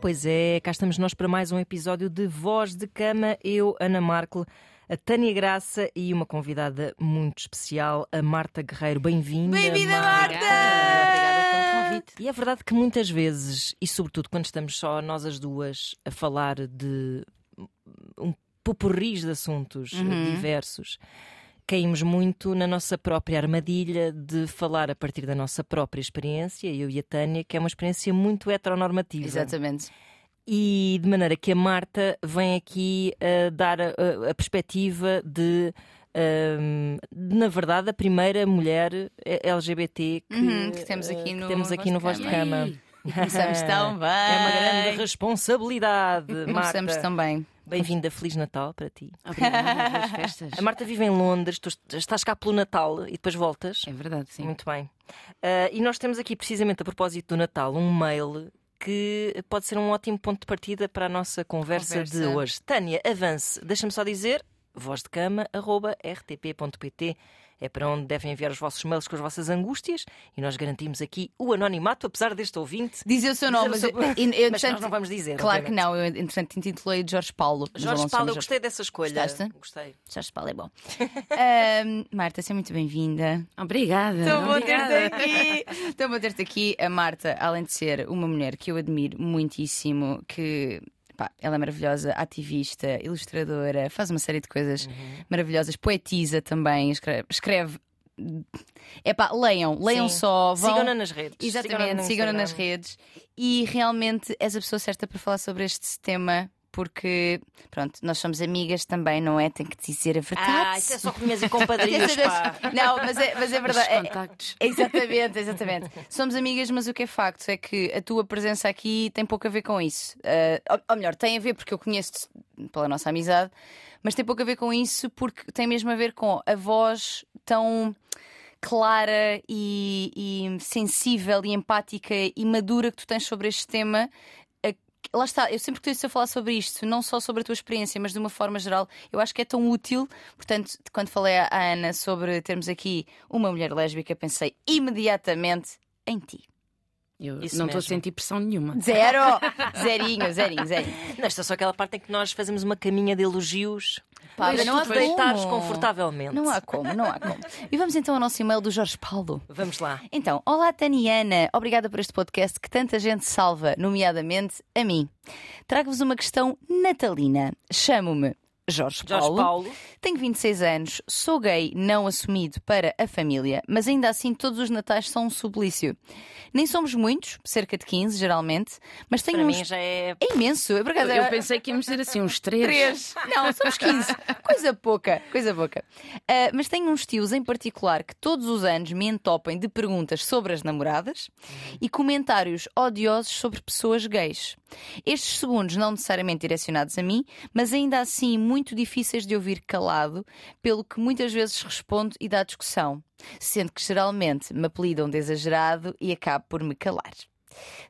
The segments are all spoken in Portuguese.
Pois é, cá estamos nós para mais um episódio de Voz de Cama. Eu, Ana Marco, a Tânia Graça e uma convidada muito especial, a Marta Guerreiro. Bem-vinda. Bem-vinda, Marta! Obrigada pelo convite. E é verdade que muitas vezes, e sobretudo quando estamos só nós as duas a falar de um popurris de assuntos Uhum. diversos, caímos muito na nossa própria armadilha de falar a partir da nossa própria experiência, eu e a Tânia, que é uma experiência muito heteronormativa. Exatamente. E de maneira que a Marta vem aqui a dar a, a- a perspectiva de. hum, de, na verdade, a primeira mulher LGBT que, Uhum, que temos aqui eh, que no temos aqui no Voz de Cama. Começamos tão bem. É uma grande responsabilidade, Começamos Marta. tão bem. Bem-vinda, Feliz Natal para ti. Obrigada, boas festas. A Marta vive em Londres, tu estás cá pelo Natal e depois voltas. É verdade, sim. Muito bem. Ah, e nós temos aqui, precisamente a propósito do Natal, um mail que pode ser um ótimo ponto de partida para a nossa conversa, de Conversa. hoje. Tânia, avance. Deixa-me só dizer vozdecama.rtp.pt é para onde devem enviar os vossos mails com as vossas angústias e nós garantimos aqui o anonimato, apesar deste ouvinte. Dizer o seu nome, mas, Dizer o seu- eu- eu- Mas nós não vamos dizer. Claro que obviamente. não, eu entretanto intitulei de Jorge Paulo. Jorge Paulo, eu gostei dessa escolha. Gostaste? Gostei. Jorge Paulo é bom. Ahm, Marta, seja muito bem-vinda. Obrigada. Estou bom ter-te aqui. Estou bom ter-te aqui. A Marta, além de ser uma mulher que eu admiro muitíssimo, que pá, ela é maravilhosa, ativista, ilustradora, faz uma série de coisas Uhum. maravilhosas, poetisa também, escreve. escreve é pá, leiam, leiam Sim. só. Vão... Sigam-na nas redes. Exatamente, sigam-na nas Instagram. redes. E realmente és a pessoa certa para falar sobre este tema, porque, pronto, nós somos amigas também, não é? Tenho que dizer a verdade. Ah, isso é só comias e compadrias, pá. Não, mas é, mas é Os verdade. É- contactos. Exatamente, exatamente. Somos amigas, mas o que é facto é que a tua presença aqui tem pouco a ver com isso. Ou- ou melhor, tem a ver porque eu conheço-te pela nossa amizade, mas tem pouco a ver com isso porque tem mesmo a ver com a voz tão clara e, e sensível e empática e madura que tu tens sobre este tema. Lá está, eu sempre que te a falar sobre isto, não só sobre a tua experiência, mas de uma forma geral, eu acho que é tão útil. Portanto, quando falei à Ana sobre termos aqui uma mulher lésbica, pensei imediatamente em ti. Eu Isso não estou a sentir pressão nenhuma. Zero! Zerinho, zerinho, zerinho. Não, esta é só aquela parte em que nós fazemos uma caminha de elogios Pá, para não há deitares confortavelmente. Não há como, não há como. E vamos então ao nosso e-mail do Jorge Paulo. Vamos lá. Então, olá Taniana, obrigada por este podcast que tanta gente salva, nomeadamente a mim. Trago-vos uma questão natalina. Chamo-me Jorge, Jorge Paulo. Paulo. Tenho 26 anos, sou gay não assumido para a família, mas ainda assim todos os natais são um suplício. Nem somos muitos, cerca de 15 geralmente, mas tenho Para uns... mim já é. É imenso, eu por acaso Eu pensei que íamos ter assim uns três. Três. Não, somos 15. Coisa pouca, coisa pouca. Ah, mas tenho uns tios em particular que todos os anos me entopem de perguntas sobre as namoradas e comentários odiosos sobre pessoas gays. Estes segundos não necessariamente direcionados a mim, mas ainda assim muito difíceis de ouvir calado, pelo que muitas vezes respondo e dá discussão, sendo que geralmente me apelidam de exagerado e acabo por me calar.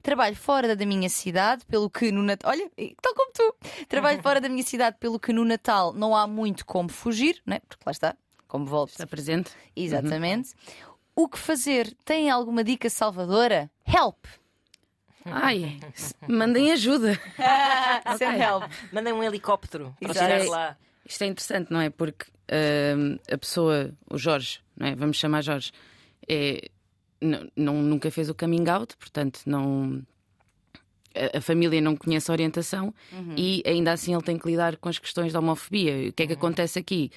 Trabalho fora da minha cidade, pelo que no Natal. Olha, tal como tu. Trabalho fora da minha cidade, pelo que no Natal não há muito como fugir, né? porque lá está, como volto. Está presente? Exatamente. O que fazer? Tem alguma dica salvadora? Help! Ai, mandem ajuda. Send help. Mandem um helicóptero para chegar lá. Isto é interessante, não é? Porque hum, a pessoa, o Jorge, não é? vamos chamar Jorge, é, n- não, nunca fez o coming out, portanto, não. A, a família não conhece a orientação e ainda assim ele tem que lidar com as questões da homofobia. O que é que acontece aqui?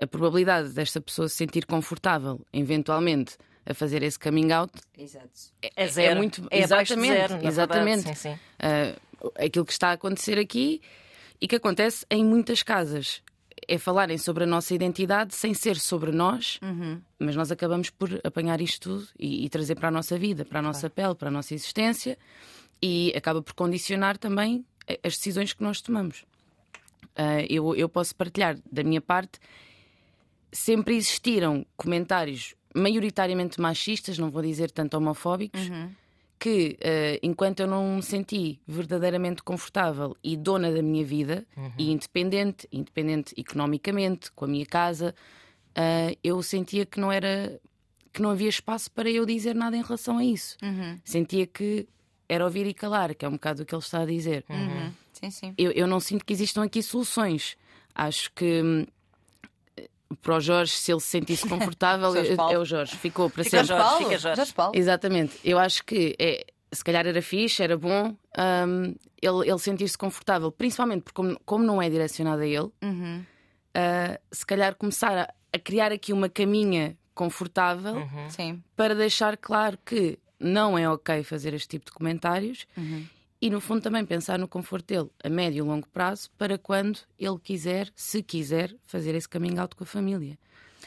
A probabilidade desta pessoa se sentir confortável, eventualmente, a fazer esse coming out Exato. É zero. muito- é abaixo de exatamente, zero, exatamente. verdade. Sim, sim. uh, aquilo que está a acontecer aqui e que acontece em muitas casas. É falarem sobre a nossa identidade sem ser sobre nós, mas nós acabamos por apanhar isto tudo e, e trazer para a nossa vida, para a nossa pele, para a nossa existência e acaba por condicionar também as decisões que nós tomamos. Uh, eu, eu posso partilhar da minha parte, sempre existiram comentários maioritariamente machistas, não vou dizer tanto homofóbicos, que eh, enquanto eu não me senti verdadeiramente confortável e dona da minha vida e independente, independente economicamente, com a minha casa, eh, eu sentia que não era que não havia espaço para eu dizer nada em relação a isso. Sentia que era ouvir e calar, que é um bocado o que ele está a dizer. Uhum. Sim, sim. Eu, eu não sinto que existam aqui soluções. Acho que hum, para o Jorge, se ele se sentisse confortável, é, é o Jorge. Ficou para Fica sempre. Jorge, Paulo. fica Jorge. Jorge Paulo. Exatamente. Eu acho que é, se calhar era fixe, era bom hum, ele, ele sentir-se confortável, principalmente porque, como, como não é direcionado a ele, Uhum. ah, se calhar começar a, a criar aqui uma caminha confortável Uhum. Para deixar claro que não é ok fazer este tipo de comentários Uhum. E, no fundo, também pensar no conforto dele a médio e longo prazo para quando ele quiser, se quiser, fazer esse coming out com a família.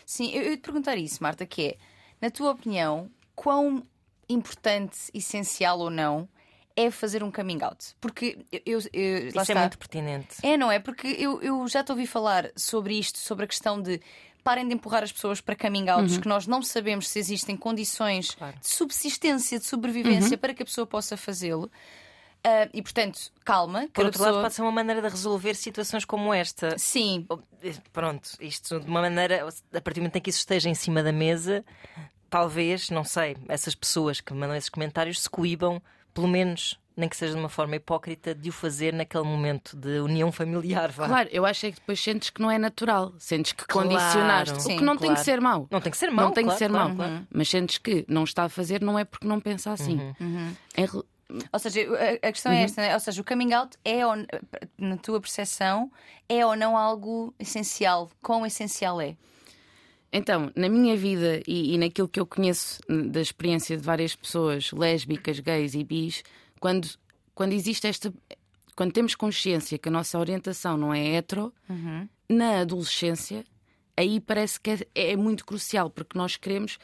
Sim, eu eu ia te perguntar isso, Marta, que é, na tua opinião, quão importante, essencial ou não é fazer um coming out? Porque eu, eu, eu- lá Isso é muito pertinente. É, não é? Porque eu, eu já te ouvi falar sobre isto, sobre a questão de parem de empurrar as pessoas para coming outs, que nós não sabemos se existem condições Claro. de subsistência, de sobrevivência para que a pessoa possa fazê-lo. Ah, e portanto, calma, Por outro pessoa... lado, pode ser uma maneira de resolver situações como esta. Sim, eh, Pronto, isto de uma maneira, a partir do momento em que isso esteja em cima da mesa, talvez, não sei, essas pessoas que mandam esses comentários se coíbam, pelo menos, nem que seja de uma forma hipócrita, de o fazer naquele momento de união familiar. Vá. Claro, eu acho que depois sentes que não é natural, sentes que Claro. condicionaste, Sim, o que não tem claro. que ser mau. Não tem que ser mau. não tem claro, que ser claro, mau, claro. mas sentes que não está a fazer, não é porque não pensa assim. Em re- Ou seja, a, a questão é esta, né? ou seja, o coming out é, ou, na tua percepção, é ou não algo essencial? Quão essencial é? Então, na minha vida e, e naquilo que eu conheço da experiência de várias pessoas lésbicas, gays e bis, quando, quando existe esta. Quando temos consciência que a nossa orientação não é hetero, na adolescência, aí parece que é, é muito crucial, porque nós queremos.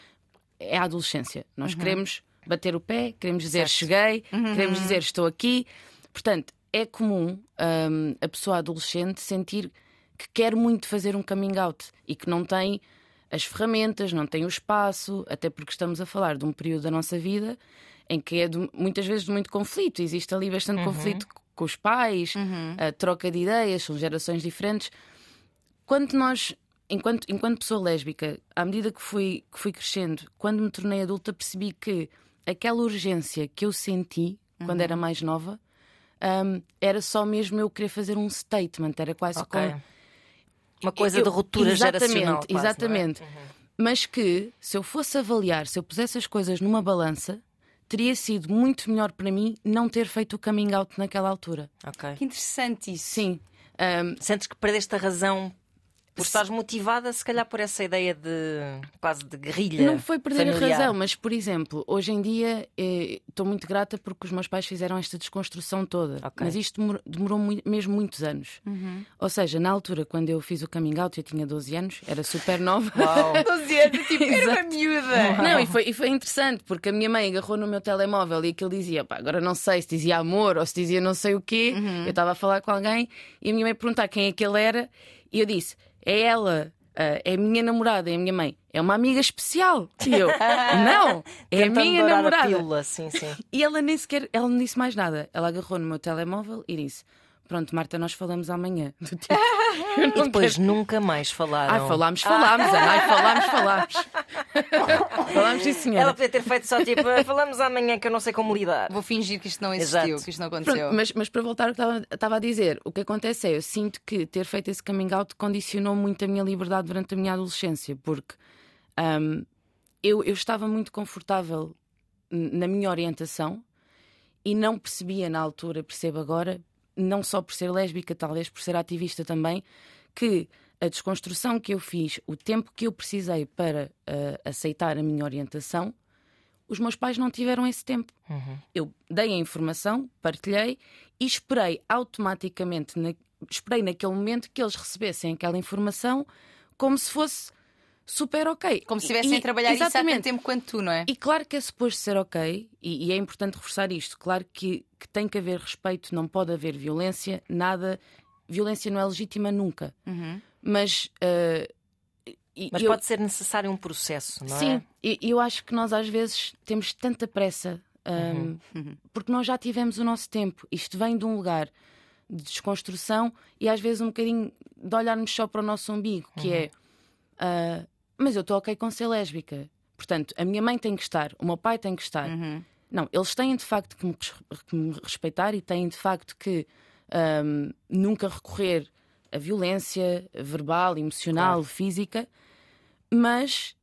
É a adolescência. Nós queremos bater o pé, queremos dizer cheguei, queremos dizer estou aqui. Portanto, é comum hum, a pessoa adolescente sentir que quer muito fazer um coming out e que não tem as ferramentas, não tem o espaço, até porque estamos a falar de um período da nossa vida em que é de- muitas vezes de muito conflito. Existe ali bastante conflito c- com os pais, a troca de ideias, são gerações diferentes. Quando nós, enquanto, enquanto pessoa lésbica, à medida que fui, que fui crescendo, quando me tornei adulta, percebi que aquela urgência que eu senti quando era mais nova hum, era só mesmo eu querer fazer um statement, era quase Ok. como Uma coisa eu- de ruptura exatamente, geracional. quase, é? Exatamente. Mas que, se eu fosse avaliar, se eu pusesse as coisas numa balança, teria sido muito melhor para mim não ter feito o coming out naquela altura. Ok. Que interessante isso. Sim. Ahm, Sentes que perdeste a razão por estares motivada, se calhar, por essa ideia de quase de guerrilha. não foi perder a familiar. razão, mas, por exemplo, hoje em dia eh, estou muito grata porque os meus pais fizeram esta desconstrução toda. Ok. Mas isto demorou, demorou mui- mesmo muitos anos. Ou seja, na altura, quando eu fiz o coming out, eu tinha 12 anos, era super nova. Uau. 12 anos, tipo, era uma miúda. Não, e foi, e foi interessante, porque a minha mãe agarrou no meu telemóvel e aquilo dizia, pá, agora não sei se dizia amor ou se dizia não sei o quê. Eu estava a falar com alguém e a minha mãe perguntar quem é que ele era e eu disse, é ela. ah, é a minha namorada, é a minha mãe. É uma amiga especial. E eu, não, é a minha dourar a namorada. pílula, sim, sim. E ela nem sequer, ela não disse mais nada. Ela agarrou no meu telemóvel e disse: Pronto, Marta, nós falamos amanhã. Tipo, E depois quero- nunca mais falaram. Ai, falámos, falámos, Ana. Ai, falámos, falámos. falámos, sim, senhora. Ela podia ter feito só tipo, falamos amanhã que eu não sei como lidar. Vou fingir que isto não existiu, Exato. que isto não aconteceu. Pronto, mas, mas para voltar ao que estava- a dizer, o que acontece é, eu sinto que ter feito esse coming out condicionou muito a minha liberdade durante a minha adolescência, porque hum, eu, eu estava muito confortável na minha orientação e não percebia na altura, percebo agora, não só por ser lésbica, talvez por ser ativista também, que a desconstrução que eu fiz, o tempo que eu precisei para ah, aceitar a minha orientação, os meus pais não tiveram esse tempo. Eu dei a informação, partilhei e esperei automaticamente, na- esperei naquele momento que eles recebessem aquela informação como se fosse super ok. Como se estivessem a trabalhar isso há exatamente. tanto tempo quanto tu, não é? E claro que é suposto ser ok, e, e é importante reforçar isto. Claro que, que tem que haver respeito, não pode haver violência, nada. Violência não é legítima nunca. Mas. ah, e- Mas eu- pode ser necessário um processo, não é? Sim, e e eu acho que nós às vezes temos tanta pressa hum, porque nós já tivemos o nosso tempo. Isto vem de um lugar de desconstrução e às vezes um bocadinho de olharmos só para o nosso umbigo, que é ah, mas eu estou ok com ser lésbica. Portanto, a minha mãe tem que estar, o meu pai tem que estar. Não, eles têm de facto que me, que me respeitar e têm de facto que um, nunca recorrer a violência verbal, emocional, claro. física, mas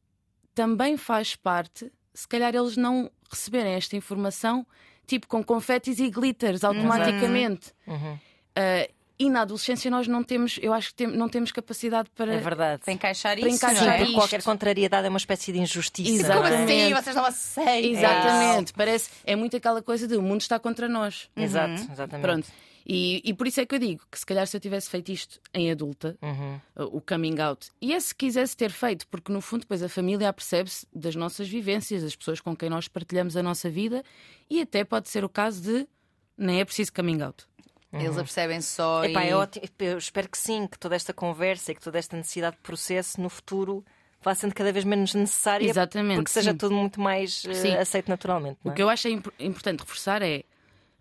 também faz parte, se calhar eles não receberem esta informação tipo com confetes e glitters automaticamente. Uhum. Uh, e na adolescência nós não temos, eu acho que tem, não temos capacidade para, é verdade. para encaixar para isso. Encaixar é? qualquer contrariedade é uma espécie de injustiça. Exatamente. Como assim? Vocês não aceitam. Exatamente. É. Parece, é muito aquela coisa de o mundo está contra nós. Uhum. Exato, exatamente. Pronto. E, e, por isso é que eu digo que se calhar se eu tivesse feito isto em adulta, uhum. o coming out, e é se quisesse ter feito, porque no fundo depois a família percebe-se das nossas vivências, das pessoas com quem nós partilhamos a nossa vida, e até pode ser o caso de nem é preciso coming out. Uhum. Eles apercebem só. Epá, e... é ótimo. Eu espero que sim, que toda esta conversa e que toda esta necessidade de processo no futuro vá sendo cada vez menos necessária Exatamente, porque seja tudo muito mais uh, aceito naturalmente. É? O que eu acho é imp importante reforçar é,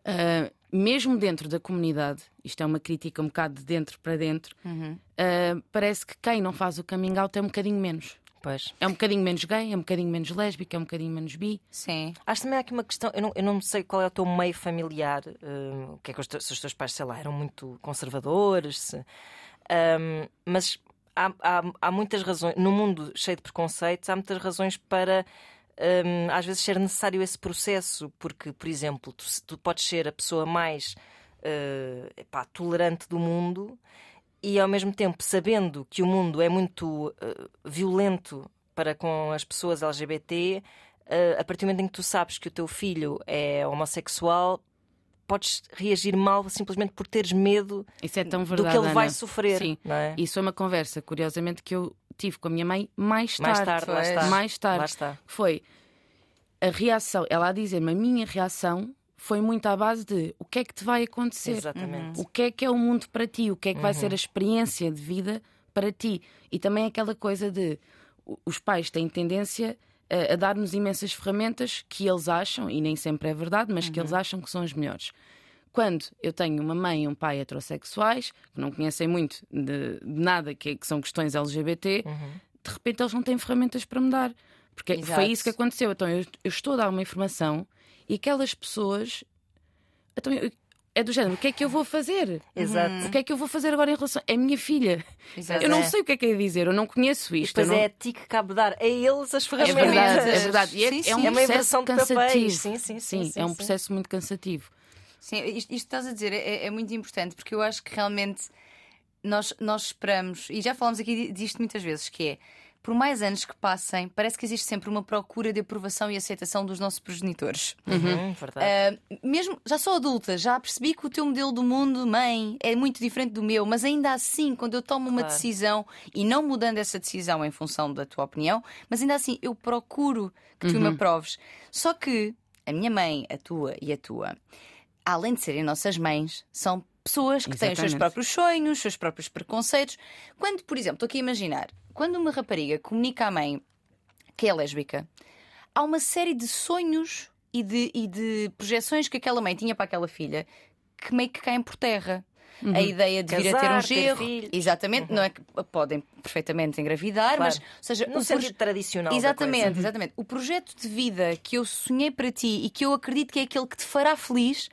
uh, mesmo dentro da comunidade, isto é uma crítica um bocado de dentro para dentro, uhum. uh, parece que quem não faz o coming out é um bocadinho menos. Pois. É um bocadinho menos gay, é um bocadinho menos lésbica, é um bocadinho menos bi. Sim. Acho também há aqui uma questão, eu não, eu não sei qual é o teu meio familiar, uh, o que é que os, teus, se os teus pais, sei lá, eram muito conservadores, se, um, mas há, há, há, muitas razões, no mundo cheio de preconceitos, há muitas razões para. Um, às vezes ser necessário esse processo, porque, por exemplo, tu, tu podes ser a pessoa mais uh, epá, tolerante do mundo e ao mesmo tempo sabendo que o mundo é muito uh, violento para com as pessoas LGBT, uh, a partir do momento em que tu sabes que o teu filho é homossexual, podes reagir mal simplesmente por teres medo é verdade, do que ele Ana. vai sofrer. Sim. É? Isso é uma conversa, curiosamente, que eu tive com a minha mãe mais tarde. Mais tarde, lá está. Mais tarde. Lá está. Foi a reação, ela a dizer-me a minha reação foi muito à base de o que é que te vai acontecer, Exatamente. o que é que é o mundo para ti, o que é que uhum. vai ser a experiência de vida para ti. E também aquela coisa de os pais têm tendência a, a dar-nos imensas ferramentas que eles acham, e nem sempre é verdade, mas uhum. que eles acham que são as melhores. Quando eu tenho uma mãe e um pai heterossexuais, que não conhecem muito de, de nada que, que, são questões LGBT, uhum. de repente eles não têm ferramentas para me dar. Porque Exato. foi isso que aconteceu. Então eu, eu estou a dar uma informação e aquelas pessoas. Então, é do género, o que é que eu vou fazer? Exato. O que é que eu vou fazer agora em relação. É minha filha. Exato. Eu não sei o que é que é dizer, eu não conheço isto. Pois não... é a ti que cabe dar a eles as ferramentas. É verdade, é verdade. E é, sim, é um é processo cansativo. Sim, sim, sim, sim, é um processo muito cansativo. Sim, isto, isto estás a dizer é, é, muito importante porque eu acho que realmente nós, nós esperamos, e já falamos aqui disto muitas vezes, que é por mais anos que passem, parece que existe sempre uma procura de aprovação e aceitação dos nossos progenitores. Uhum, uh, mesmo, já sou adulta, já percebi que o teu modelo do mundo, mãe, é muito diferente do meu, mas ainda assim, quando eu tomo uma claro. decisão e não mudando essa decisão em função da tua opinião, mas ainda assim eu procuro que tu uhum. me aproves. Só que a minha mãe, a tua e a tua, além de serem nossas mães, são pessoas que Exatamente. têm os seus próprios sonhos, os seus próprios preconceitos. Quando, por exemplo, estou aqui a imaginar, quando uma rapariga comunica à mãe que é lésbica, há uma série de sonhos e de, e de projeções que aquela mãe tinha para aquela filha que meio que caem por terra. Uhum. A ideia de Casar, vir a ter um genro. Ter exatamente, uhum. não é que podem perfeitamente engravidar, claro. mas ou seja, no o sentido tradicional. Exatamente, exatamente. O projeto de vida que eu sonhei para ti e que eu acredito que é aquele que te fará feliz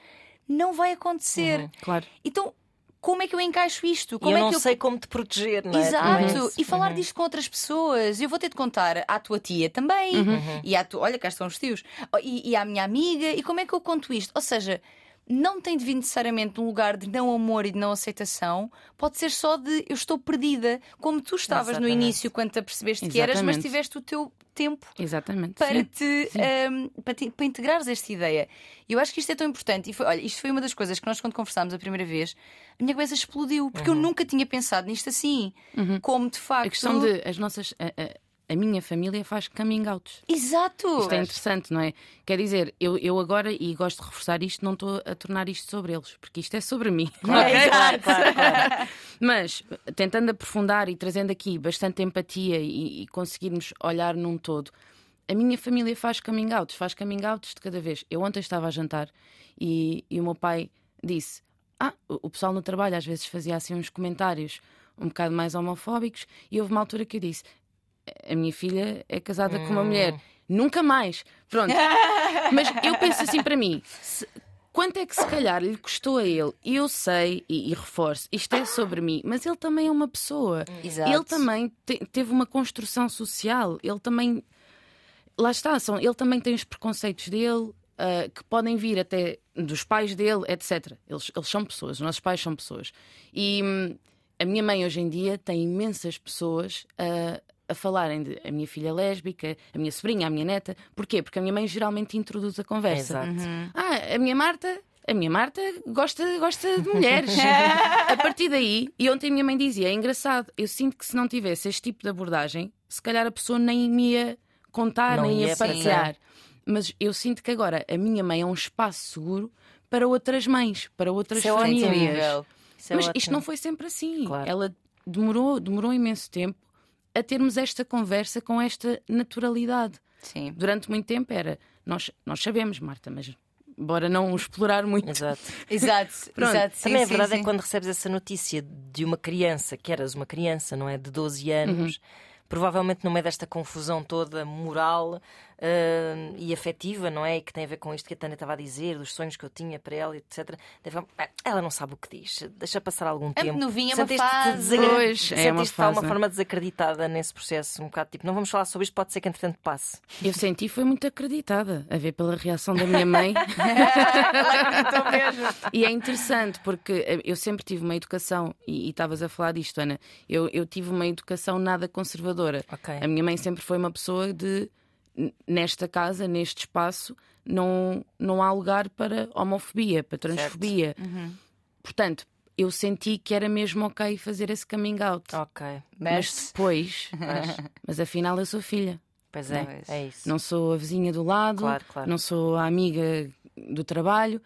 não vai acontecer. Uhum. Claro. Então como é que eu encaixo isto? Como eu é não que eu sei como te proteger, não é? Exato. E falar uhum. disto com outras pessoas. Eu vou ter de contar à tua tia também. Uhum. E à tua. Olha, cá estão os tios. E, e à minha amiga. E como é que eu conto isto? Ou seja, não tem de vir necessariamente um lugar de não amor e de não aceitação, pode ser só de eu estou perdida, como tu estavas Exatamente. no início quando te apercebeste que eras, mas tiveste o teu tempo Exatamente. Para, sim. Te, sim. Um, para, te, para integrares esta ideia. E eu acho que isto é tão importante. E foi, olha, isto foi uma das coisas que nós, quando conversámos a primeira vez, a minha cabeça explodiu, porque uhum. eu nunca tinha pensado nisto assim. Uhum. Como de facto. A questão de as nossas. A, a a minha família faz coming outs. Exato! Isto é interessante, não é? Quer dizer, eu, eu agora, e gosto de reforçar isto, não estou a tornar isto sobre eles, porque isto é sobre mim. Okay? Claro, claro, claro. Mas, tentando aprofundar e trazendo aqui bastante empatia e, e conseguirmos olhar num todo, a minha família faz coming outs, faz coming outs de cada vez. Eu ontem estava a jantar e, e o meu pai disse: Ah, o pessoal no trabalho às vezes fazia assim uns comentários um bocado mais homofóbicos, e houve uma altura que eu disse: a minha filha é casada hum. com uma mulher. nunca mais. Pronto. Mas eu penso assim para mim: se- quanto é que se calhar lhe custou a ele? E eu sei, e, e reforço, isto é sobre mim, mas ele também é uma pessoa. Exato. Ele também te- teve uma construção social, ele também. Lá está, são, ele também tem os preconceitos dele, ah, que podem vir até dos pais dele, etc. Eles, eles são pessoas, os nossos pais são pessoas. E hum, a minha mãe hoje em dia tem imensas pessoas a, a falarem de a minha filha lésbica, a minha sobrinha, a minha neta. Porquê? Porque a minha mãe geralmente introduz a conversa. Exato. Ah, a minha Marta. A minha Marta gosta, gosta de mulheres. a partir daí, e ontem a minha mãe dizia: é engraçado, eu sinto que se não tivesse este tipo de abordagem, se calhar a pessoa nem me ia contar, Não nem ia ia partilhar. Mas eu sinto que agora a minha mãe é um espaço seguro para outras mães, para outras Isso é famílias. é Mas isto não foi sempre assim. Claro. Ela demorou, demorou imenso tempo a termos esta conversa com esta naturalidade. Sim. Durante muito tempo era, nós, nós sabemos, Marta, mas bora não explorar muito. Exato. Exato. Pronto. Exato. Sim, Também a sim, verdade é sim. que quando recebes essa notícia de uma criança, que eras uma criança, não é? De 12 anos, provavelmente no meio desta confusão toda moral ah, e afetiva, não é? E que tem a ver com isto que a Tânia estava a dizer, dos sonhos que eu tinha para ela, etc. Deve- ah, Ela não sabe o que diz, deixa passar algum É tempo. muito novinha, é uma fase. desagra- Pois, é uma Sentiste de alguma fase. forma desacreditada nesse processo, um bocado tipo, não vamos falar sobre isto, pode ser que entretanto passe. Eu senti foi muito acreditada, a ver pela reação da minha mãe. e é interessante porque eu sempre tive uma educação, e estavas a falar disto, Ana, eu, eu tive uma educação nada conservadora. Ok. A minha mãe sempre foi uma pessoa de, nesta casa, neste espaço, não, não há lugar para homofobia, para transfobia. Portanto, eu senti que era mesmo ok fazer esse coming out. Ok. Mas Mas depois, mas afinal eu sou filha. Pois é, Pois. é isso. Não sou a vizinha do lado, Claro, claro. não sou a amiga do trabalho.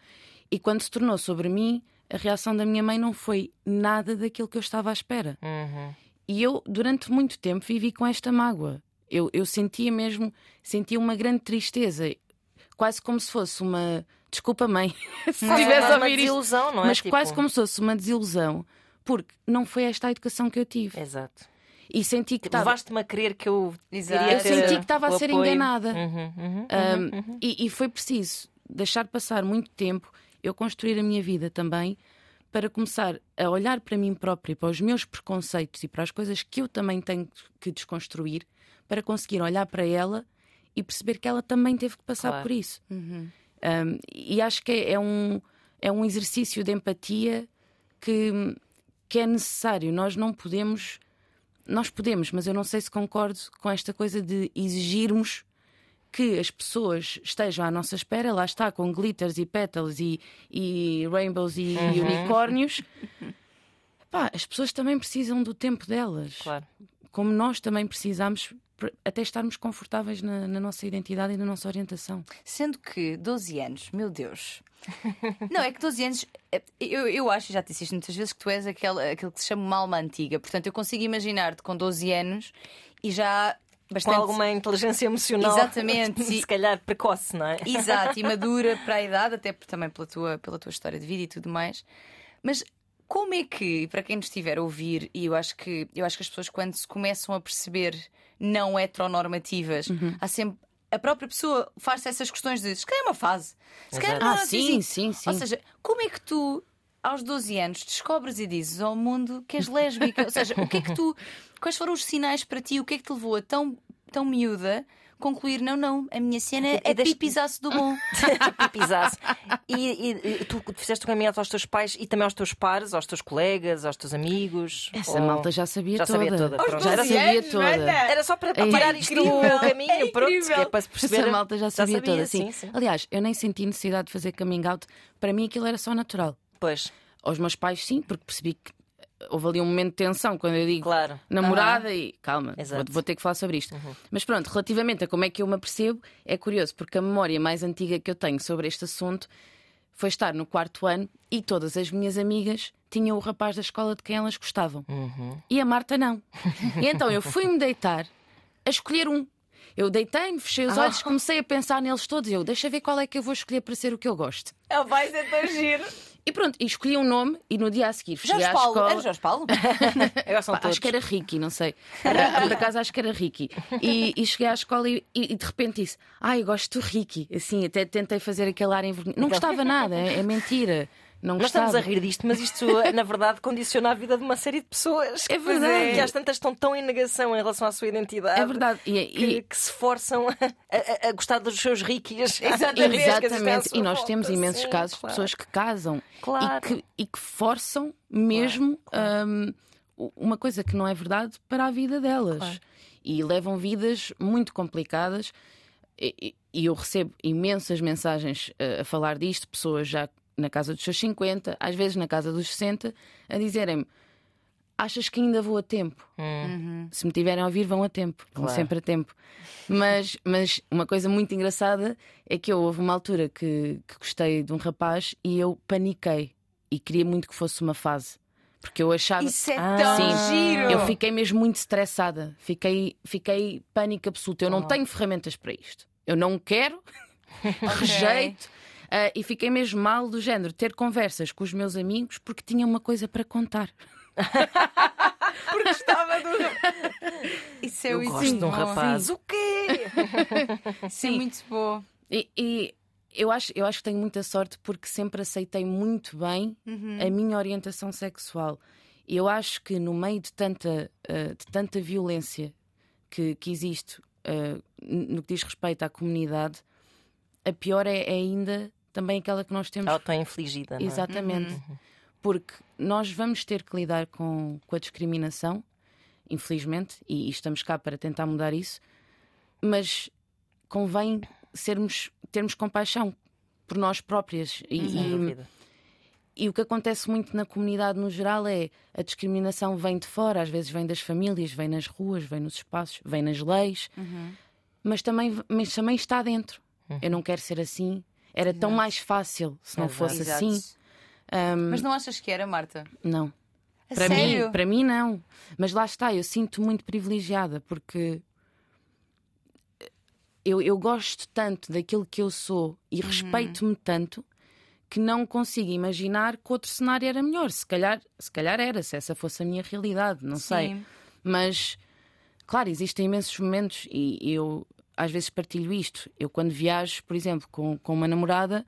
E quando se tornou sobre mim, a reação da minha mãe não foi nada daquilo que eu estava à espera. Uhum. E eu, durante muito tempo, vivi com esta mágoa. Eu, eu sentia mesmo, sentia uma grande tristeza, quase como se fosse uma. Desculpa, mãe, se Quase estivesse a uma ouvir isto. desilusão, não é? Mas Tipo- quase como se fosse uma desilusão, porque não foi esta a educação que eu tive. Exato. E senti que Tipo, estava. Levaste-me a crer que eu Exato. Eu senti que estava a ser apoio. enganada. Uhum, uhum, Um, uhum. e, e foi preciso deixar passar muito tempo, eu construir a minha vida também, para começar a olhar para mim própria, para os meus preconceitos e para as coisas que eu também tenho que desconstruir, para conseguir olhar para ela e perceber que ela também teve que passar Claro. por isso. Um, e acho que é, um, é um exercício de empatia que, que é necessário. Nós não podemos. Nós podemos, mas eu não sei se concordo com esta coisa de exigirmos que as pessoas estejam à nossa espera, lá está, com glitters e pétalas e, e rainbows e unicórnios. Pá, as pessoas também precisam do tempo delas, Claro. como nós também precisamos até estarmos confortáveis na, na nossa identidade e na nossa orientação. Sendo que 12 anos, meu Deus. Não, é que 12 anos, eh, eu, eu acho, já te disse isto muitas vezes, que tu és aquele, aquele que se chama uma alma antiga. Portanto, eu consigo imaginar-te com 12 anos e já Com bastante. alguma inteligência emocional. Exatamente, Se calhar precoce, não é? Exato, e madura para a idade, até por- também pela tua, pela tua história de vida e tudo mais. Mas como é que, para quem nos estiver a ouvir, e eu acho que eu acho que as pessoas quando se começam a perceber não heteronormativas, há sempre. A própria pessoa faz-se essas questões de se calhar é uma fase. Se calhar não é Ah, assim. sim, sim, sim. Ou seja, como é que tu, aos 12 anos, descobres e dizes ao mundo que és lésbica? Ou seja, o que é que tu. Quais foram os sinais para ti? O que é que te levou a tão, tão miúda concluir? Não, não, a minha cena E- é e deixa- pipizaço do bom. Pipizasse. E, e- e tu fizeste o caminho aos teus pais e também aos teus pares, aos teus colegas, aos teus amigos? Essa Ou- malta já sabia Já toda. sabia toda. Já 12 sabia toda. Era só para É tirar isto do caminho, é pronto, que é para se perceber. Essa malta já sabia, toda, sim. sim, sim. Aliás, eu nem senti necessidade de fazer coming out. Para mim aquilo era só natural. Pois, Aos meus pais, sim, porque percebi que houve ali um momento de tensão quando eu digo claro. namorada e calma, vou, vou ter que falar sobre isto. Mas pronto, relativamente a como é que eu me apercebo, é curioso, porque a memória mais antiga que eu tenho sobre este assunto foi estar no quarto ano e todas as minhas amigas tinham o rapaz da escola de quem elas gostavam. E a Marta não. E então eu fui-me deitar a escolher um. Eu deitei-me, fechei os olhos, comecei a pensar neles todos e eu, deixa ver qual é que eu vou escolher para ser o que eu gosto. Ele vai ser tão giro. E pronto, e escolhi um nome e no dia a seguir cheguei Jorge à Paulo. escola. Era Jorge Paulo? Agora são Pá, todos. acho que era Ricky, não sei. Era, por acaso acho que era Ricky. E, e cheguei à escola e, e de repente disse: Ai, gosto do Ricky. Assim, até tentei fazer aquele ar envergonhado. Não gostava nada, é, é mentira. Não Nós gostava. estamos a rir disto, mas isto, na verdade, condiciona a vida de uma série de pessoas. É verdade. Que às tantas estão tão em negação em relação à sua identidade. É verdade. E, Que, e- que se forçam a, a- a gostar dos seus riquis. Exatamente. Exatamente, e nós temos imensos casos de pessoas que casam Claro. e, que, e que forçam mesmo hum, uma coisa que não é verdade para a vida delas. Claro. E levam vidas muito complicadas. E eu recebo imensas mensagens eh, a falar disto, pessoas já na casa dos seus 50, às vezes na casa dos 60, a dizerem-me: Achas que ainda vou a tempo? Se me tiverem a ouvir, vão a tempo, vão Claro. sempre a tempo. Mas, mas uma coisa muito engraçada é que eu houve uma altura que, que gostei de um rapaz e eu paniquei e queria muito que fosse uma fase. Porque eu achava. Isso é Ah, tão Sim, giro. Eu fiquei mesmo muito estressada, fiquei, fiquei pânico absoluto. Eu não tenho ferramentas para isto. Eu não quero, rejeito. Ah, e fiquei mesmo mal do género ter conversas com os meus amigos porque tinha uma coisa para contar. Porque estava do. Isso é Eu gosto de um bom. rapaz. O quê? Isso é muito bom. E, e eu, acho, eu acho que tenho muita sorte porque sempre aceitei muito bem Uhum. a minha orientação sexual. E eu acho que no meio de tanta, ah, de tanta violência que, que existe ah, no que diz respeito à comunidade, a pior é, é ainda também aquela que nós temos. Auto-infligida. não é? Exatamente. Porque nós vamos ter que lidar com, com a discriminação, infelizmente, e, e estamos cá para tentar mudar isso, mas convém sermos, termos compaixão por nós próprias. E, Sem e- e o que acontece muito na comunidade no geral é a discriminação vem de fora, às vezes vem das famílias, vem nas ruas, vem nos espaços, vem nas leis, mas, também, mas também está dentro. Eu não quero ser assim. Era tão mais fácil se não Exato. fosse Exato. assim. Ahm, Mas não achas que era, Marta? não. A Para sério? mim, para mim não. Mas lá está, eu sinto muito privilegiada porque eu, eu gosto tanto daquilo que eu sou Uhum. e respeito-me tanto que não consigo imaginar que outro cenário era melhor. Se calhar, se calhar era, se essa fosse a minha realidade, não sei. Sim. Mas, claro, existem imensos momentos e eu às vezes partilho isto. Eu, quando viajo, por exemplo, com, com uma namorada,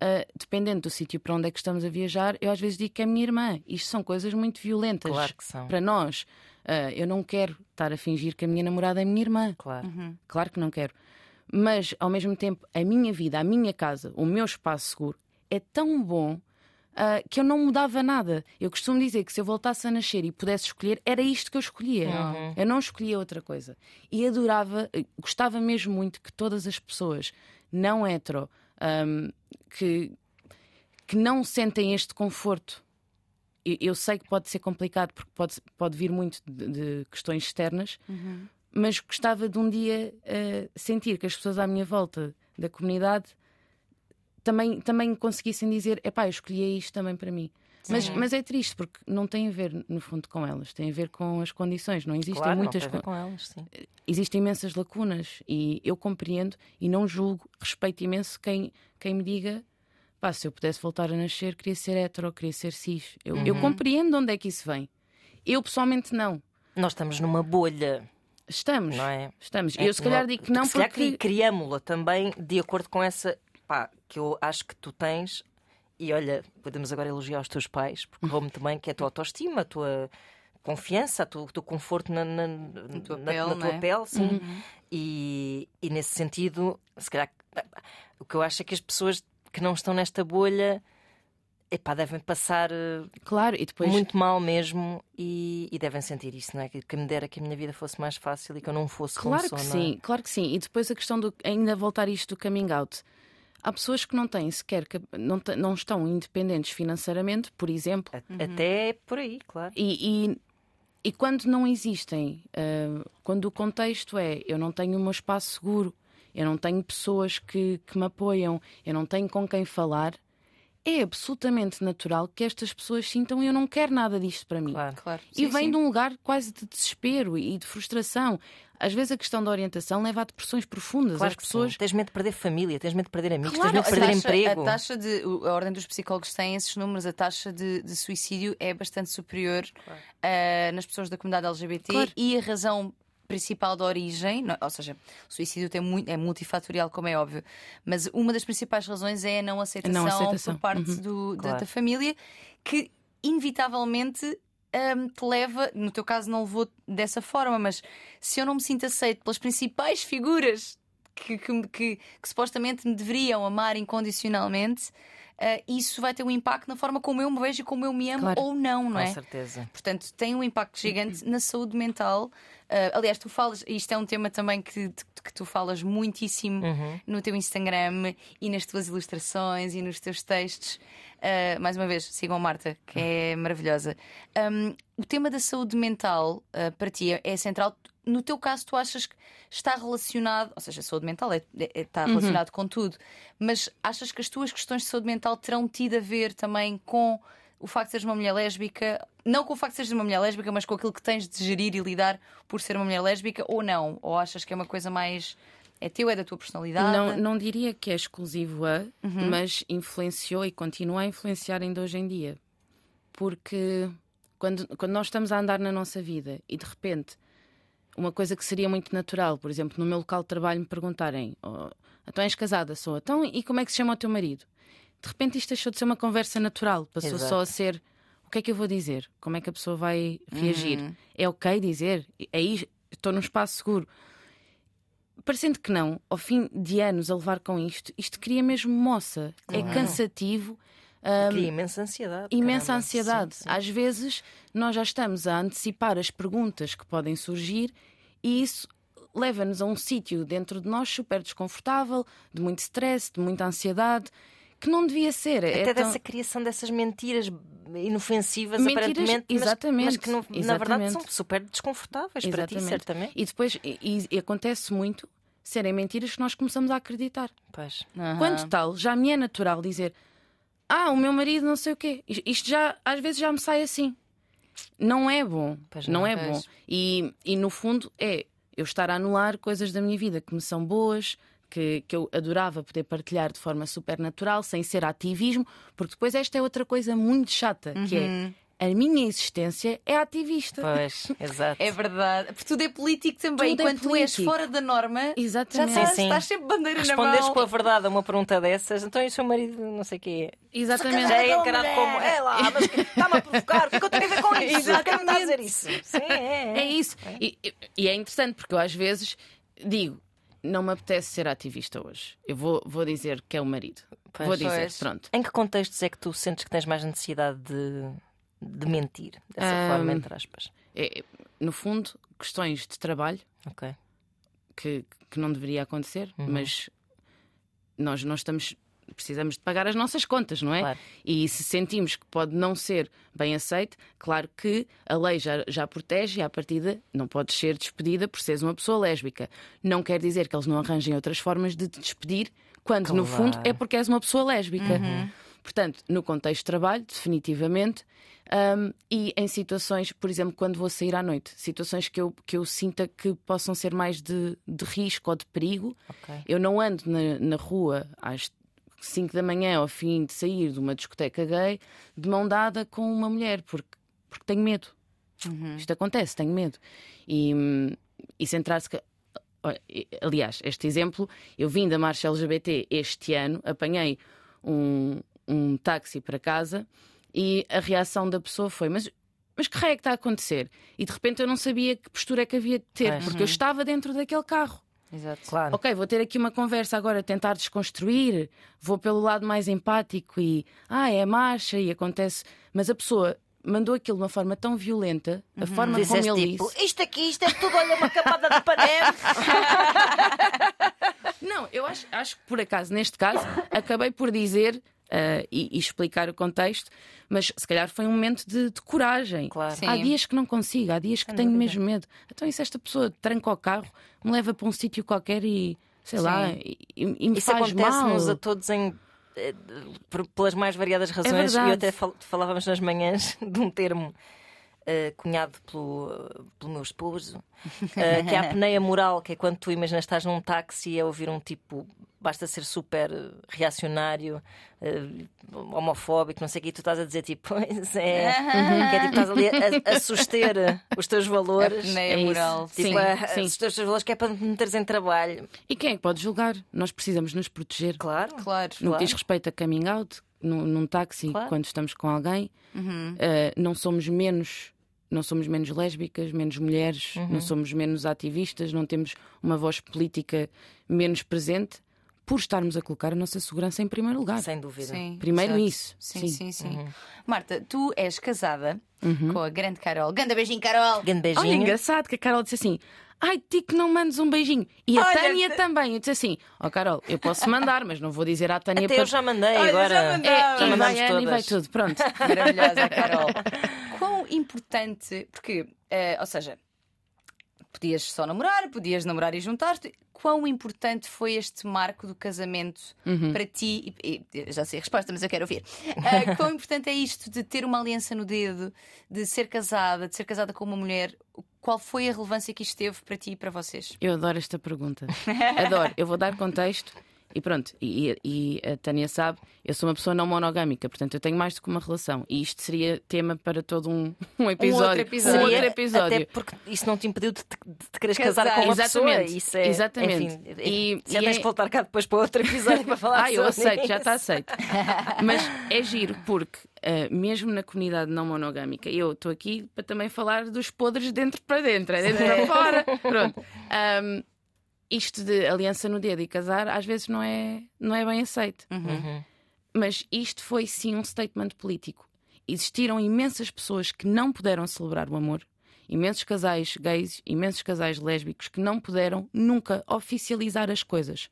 ah, dependendo do sítio para onde é que estamos a viajar, eu às vezes digo que é minha irmã. Isto são coisas muito violentas Claro que são. para nós. Ah, eu não quero estar a fingir que a minha namorada é minha irmã. Claro. Claro que não quero. Mas, ao mesmo tempo, a minha vida, a minha casa, o meu espaço seguro é tão bom ah, que eu não mudava nada. Eu costumo dizer que se eu voltasse a nascer e pudesse escolher, era isto que eu escolhia. Eu não escolhia outra coisa. E adorava, eh, gostava mesmo muito que todas as pessoas não hetero ahm, que, que não sentem este conforto. Eu, eu sei que pode ser complicado porque pode, pode vir muito de, de questões externas, mas gostava de um dia eh, sentir que as pessoas à minha volta da comunidade também, também conseguissem dizer: epá, eu escolhi isto também para mim. Mas, mas é triste porque não tem a ver, no fundo, com elas, tem a ver com as condições. Não existem Claro, muitas não com elas, sim. existem imensas lacunas e eu compreendo e não julgo, respeito imenso quem, quem me diga pá, se eu pudesse voltar a nascer, queria ser hetero, queria ser cis. Eu, eu compreendo de onde é que isso vem. Eu pessoalmente não. Nós estamos numa bolha, Estamos. não é? Estamos. É eu se calhar digo que não se calhar porque. cri- criámo-la também de acordo com essa pá, que eu acho que tu tens. E olha, podemos agora elogiar os teus pais, porque vou-me também que é a tua autoestima, a tua confiança, o teu conforto na, na, na- tua na- pele, na tua é? pele, sim. E, e nesse sentido, se calhar, o que eu acho é que as pessoas que não estão nesta bolha epá, devem passar eh, Claro, e depois. muito mal mesmo e, e devem sentir isso, não é? Que, me dera que a minha vida fosse mais fácil e que eu não fosse Claro como que sou, não é? sim, claro que sim. E depois a questão do ainda voltar isto do coming out. Há pessoas que não têm sequer, que não, não estão independentes financeiramente, por exemplo, Até por aí, claro. E, e, e quando não existem, ah, quando o contexto é eu não tenho o meu espaço seguro, eu não tenho pessoas que, que me apoiam, eu não tenho com quem falar, é absolutamente natural que estas pessoas sintam eu não quero nada disto para mim. Claro. Claro. E Sim, vem sim. de um lugar quase de desespero e de frustração. Às vezes a questão da orientação leva a depressões profundas. Claro As pessoas sim. Tens medo de perder família, tens medo de perder amigos, Claro, tens medo de perder taxa, emprego. A taxa de. A ordem dos psicólogos tem esses números, a taxa de, de suicídio é bastante superior ah, nas pessoas da comunidade LGBT Claro. e a razão principal da origem, não- ou seja, o suicídio tem muito, é multifatorial, como é óbvio, mas uma das principais razões é a não aceitação, aceitação. por parte Uhum. do- da- Claro. da família, que inevitavelmente. hum, te leva, no teu caso não levou dessa forma, mas se eu não me sinto aceito pelas principais figuras que, que, que- que supostamente me deveriam amar incondicionalmente, eh, isso vai ter um impacto na forma como eu me vejo e como eu me amo Claro. ou não, não Com é? certeza. Portanto, tem um impacto gigante na saúde mental. Eh, aliás, tu falas, isto é um tema também que, que tu falas muitíssimo Uhum. no teu Instagram e nas tuas ilustrações e nos teus textos. Uh, mais uma vez, sigam a Marta, que é maravilhosa. Um, o tema da saúde mental uh, para ti é, é central. No teu caso, tu achas que está relacionado, ou seja, a saúde mental é- é- está relacionado com tudo, mas achas que as tuas questões de saúde mental terão tido a ver também com o facto de seres uma mulher lésbica? Não com o facto de seres uma mulher lésbica, mas com aquilo que tens de gerir e lidar por ser uma mulher lésbica, ou não? Ou achas que é uma coisa mais. É teu, é da tua personalidade? Não, não diria que é exclusivo a, mas influenciou e continua a influenciar ainda hoje em dia. Porque quando, quando nós estamos a andar na nossa vida e de repente uma coisa que seria muito natural, por exemplo, no meu local de trabalho me perguntarem: oh, então és casada? Sou. Então, e como é que se chama o teu marido? De repente isto deixou de ser uma conversa natural, passou Exato. só a ser o que é que eu vou dizer? Como é que a pessoa vai reagir? É ok dizer? É isso? Estou num espaço seguro. Parecendo que não, ao fim de anos a levar com isto, isto cria mesmo moça. É cansativo, Cria imensa ansiedade. imensa caramba. ansiedade. Sim, sim. Às vezes nós já estamos a antecipar as perguntas que podem surgir e isso leva-nos a um sítio dentro de nós super desconfortável, de muito stress, de muita ansiedade, que não devia ser. Até é tão- dessa criação dessas mentiras inofensivas, Mentiras, aparentemente, mas- exatamente, mas, que não- na verdade exatamente. são super desconfortáveis para ti, Exatamente. certamente. E depois e- e- acontece muito serem mentiras que nós começamos a acreditar. Pois. Aham. Quanto tal, já me é natural dizer: Ah, o meu marido não sei o quê. Isto- Isto já, às vezes, já me sai assim. Não é bom. Pois não, não, é pois. bom. E, e, no fundo, é eu estar a anular coisas da minha vida que me são boas, que, que eu adorava poder partilhar de forma super natural, sem ser ativismo, porque depois esta é outra coisa muito chata, que é a minha existência é ativista. Pois, exato. É verdade. Porque tudo é político também. Tudo é Enquanto tu és político. fora da norma, já Exatamente. estás, Sim, sim. estás sempre bandeira na Responderes mão. com a verdade a uma pergunta dessas, então e o seu marido não sei o quê. Exatamente. Já é encarado como, é lá, mas está-me a provocar, o que é que eu tenho a ver com isso? É me está a dizer isso? Sim, é. É isso. E, e- e é interessante porque eu às vezes digo. Não me apetece ser ativista hoje. Eu vou, vou dizer que é o marido. Pois. vou dizer, Pois. pronto. Em que contextos é que tu sentes que tens mais necessidade de, de mentir? Dessa Ahm, forma, entre aspas. É, é, no fundo, questões de trabalho que, que não deveria acontecer, Uhum. mas nós não estamos. Precisamos de pagar as nossas contas, não é? Claro. E se sentimos que pode não ser bem aceito, claro que a lei já, já protege e, à partida, não podes ser despedida por seres uma pessoa lésbica. Não quer dizer que eles não arranjem outras formas de te despedir, quando no fundo Claro. é porque és uma pessoa lésbica. Portanto, no contexto de trabalho, definitivamente, hum, e em situações, por exemplo, quando vou sair à noite, situações que eu, que eu sinta que possam ser mais de, de risco ou de perigo, Ok. eu não ando na, na rua às 5 da manhã ao fim de sair de uma discoteca gay de mão dada com uma mulher, porque, porque tenho medo. Isto acontece, tenho medo. E, e centrar-se. Aliás, este exemplo, eu vim da marcha LGBT este ano, apanhei um, um táxi para casa e a reação da pessoa foi: Mas, mas que raio é que está a acontecer? E de repente eu não sabia que postura é que havia de ter, porque eu estava dentro daquele carro. Exato. Claro. Ok, vou ter aqui uma conversa agora, tentar desconstruir, vou pelo lado mais empático e ah, é marcha e acontece. Mas a pessoa mandou aquilo de uma forma tão violenta, a forma como Disseste ele tipo, disse. isto aqui, isto é tudo, olha, uma camada de panela. Não, eu acho, acho que por acaso, neste caso, acabei por dizer ah, e, e explicar o contexto, mas se calhar foi um momento de, de coragem. Claro. Sim. Há dias que não consigo, há dias que Sem tenho dúvida. mesmo medo. Então, e se esta pessoa tranca o carro, me leva para um sítio qualquer e sei lá, e, e me Isso faz mal. acontece-nos a todos em eh, pelas mais variadas razões. e verdade. eu até fal- falávamos nas manhãs de um termo eh, cunhado pelo, pelo meu esposo, eh, que é a apneia moral, que é quando tu imaginas estás num táxi a ouvir um tipo. Basta ser super reacionário, eh, homofóbico, não sei o que, e tu estás a dizer tipo, pois é, que é tipo, estás ali a, a suster os teus valores. Apneia É isso. moral. Tipo, Sim, a, sim. a suster os teus valores que é para te meteres em trabalho. E quem é que pode julgar? Nós precisamos nos proteger. Claro. Claro. No que Claro. diz respeito a coming out, num, num táxi, Claro. quando estamos com alguém, Uhum. eh, não somos menos. Não somos menos lésbicas, menos mulheres, Uhum. não somos menos ativistas, não temos uma voz política menos presente por estarmos a colocar a nossa segurança em primeiro lugar. Sem dúvida. Sim, Primeiro exato. isso, Sim, sim, sim. sim. Marta, tu és casada Uhum. com a grande Carol. Ganda beijinho, Carol! Grande Olha, beijinho. engraçado que a Carol disse assim: Ai, ti que não mandes um beijinho. E a Olha, Tânia te- também. Eu disse assim: Ó Carol, eu posso mandar, mas não vou dizer à Tânia Até para. eu já mandei Olha, agora. já mandei. É, Já e vai Ana e vai tudo. Pronto. Maravilhosa, Carol. Quão importante, porque, eh, ou seja, podias só namorar, podias namorar e juntar-te. Quão importante foi este marco do casamento Uhum. para ti? E, e- já sei a resposta, mas eu quero ouvir. Eh, quão importante é isto de ter uma aliança no dedo, de ser casada, de ser casada com uma mulher? Qual foi a relevância que isto teve para ti e para vocês? Eu adoro esta pergunta. Adoro. Eu vou dar contexto e pronto. E, e a Tânia sabe, eu sou uma pessoa não monogâmica, portanto eu tenho mais do que uma relação. E isto seria tema para todo um, um episódio. episódio. Um outro episódio. Até porque isso não te impediu de te, de te quereres Casar. casar com uma Exatamente. pessoa. Isso é, Exatamente. Enfim, E- já e tens é- de voltar cá depois para outro episódio para falar Ah, eu sobre aceito, já isso. está aceito. Mas é giro, porque ah, mesmo na comunidade não monogâmica, eu estou aqui para também falar dos podres de dentro para dentro, é dentro para fora. Pronto. Ahm, isto de aliança no dedo e casar às vezes não é, não é bem aceito. Uhum. Mas isto foi sim um statement político. Existiram imensas pessoas que não puderam celebrar o amor, imensos casais gays, imensos casais lésbicos que não puderam nunca oficializar as coisas.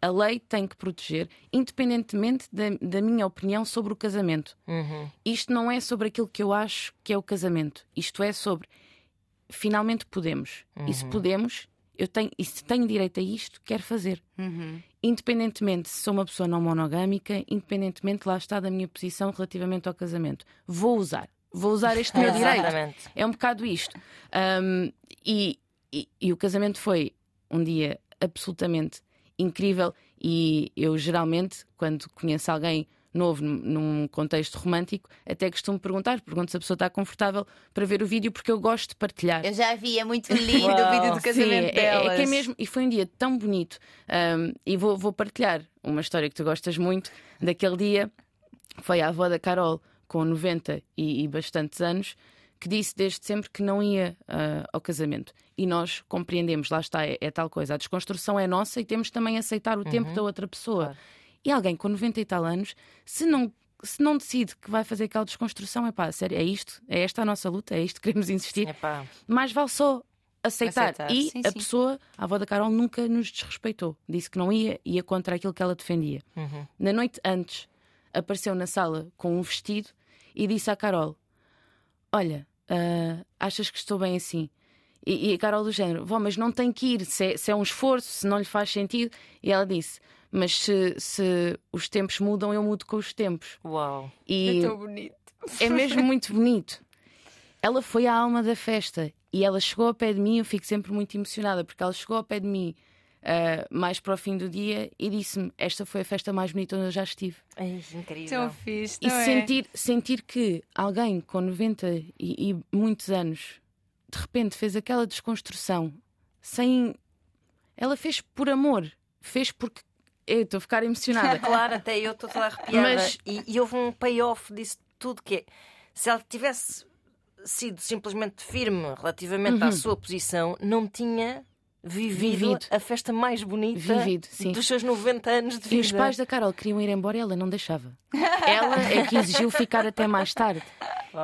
A lei tem que proteger, independentemente da, da minha opinião sobre o casamento. Uhum. Isto não é sobre aquilo que eu acho que é o casamento. Isto é sobre finalmente podemos. E se podemos, eu tenho, e se tenho direito a isto, quero fazer. Uhum. Independentemente se sou uma pessoa não monogâmica, independentemente lá está da minha posição relativamente ao casamento. Vou usar. Vou usar este meu direito. É um bocado isto. Um, e, e- e o casamento foi um dia absolutamente incrível. E eu geralmente, quando conheço alguém novo num- contexto romântico, até costumo perguntar, pergunto se a pessoa está confortável para ver o vídeo, porque eu gosto de partilhar. Eu já vi, é muito lindo o vídeo do Sim, casamento é, é- delas. é que é mesmo, e foi um dia tão bonito. Um, e vou, vou partilhar uma história que tu gostas muito daquele dia. Foi a avó da Carol, com 90 e, e bastantes anos, que disse desde sempre que não ia ah, ao casamento. E nós compreendemos, lá está, é, é tal coisa. A desconstrução é nossa e temos também a aceitar o tempo da outra pessoa. Claro. E alguém com 90 e tal anos, se não. Se não decide que vai fazer aquela desconstrução, é pá, sério, é isto, é esta a nossa luta, é isto que queremos insistir Epá. mais vale só aceitar. Aceitar, E sim, a sim. pessoa, a avó da Carol, nunca nos desrespeitou. Disse que não ia, ia contra aquilo que ela defendia. Uhum. Na noite antes, apareceu na sala com um vestido e disse à Carol: Olha, ah, achas que estou bem assim? E, e a Carol do género, vó, mas não tem que ir, se é, se é um esforço, se não lhe faz sentido. E ela disse: Mas se, se os tempos mudam, eu mudo com os tempos. Uau. E É tão bonito. é mesmo muito bonito. Ela foi a alma da festa e ela chegou ao pé de mim. Eu fico sempre muito emocionada porque ela chegou ao pé de mim ah, mais para o fim do dia e disse-me: Esta foi a festa mais bonita onde eu já estive. Ai, incrível. Tão fixe, E não é? sentir, sentir que alguém com 90 e, e muitos anos de repente fez aquela desconstrução sem. Ela fez por amor, fez porque. Eu estou a ficar emocionada. Claro, até eu estou toda arrepiada. Mas- E, e houve um payoff disso tudo que é, se ela tivesse sido simplesmente firme relativamente à sua posição, não tinha vivido, Uhum. Vivido. a festa mais bonita Vivido, dos seus 90 anos de vida. E os pais da Carol queriam ir embora e ela não deixava. Ela é que exigiu ficar até mais tarde.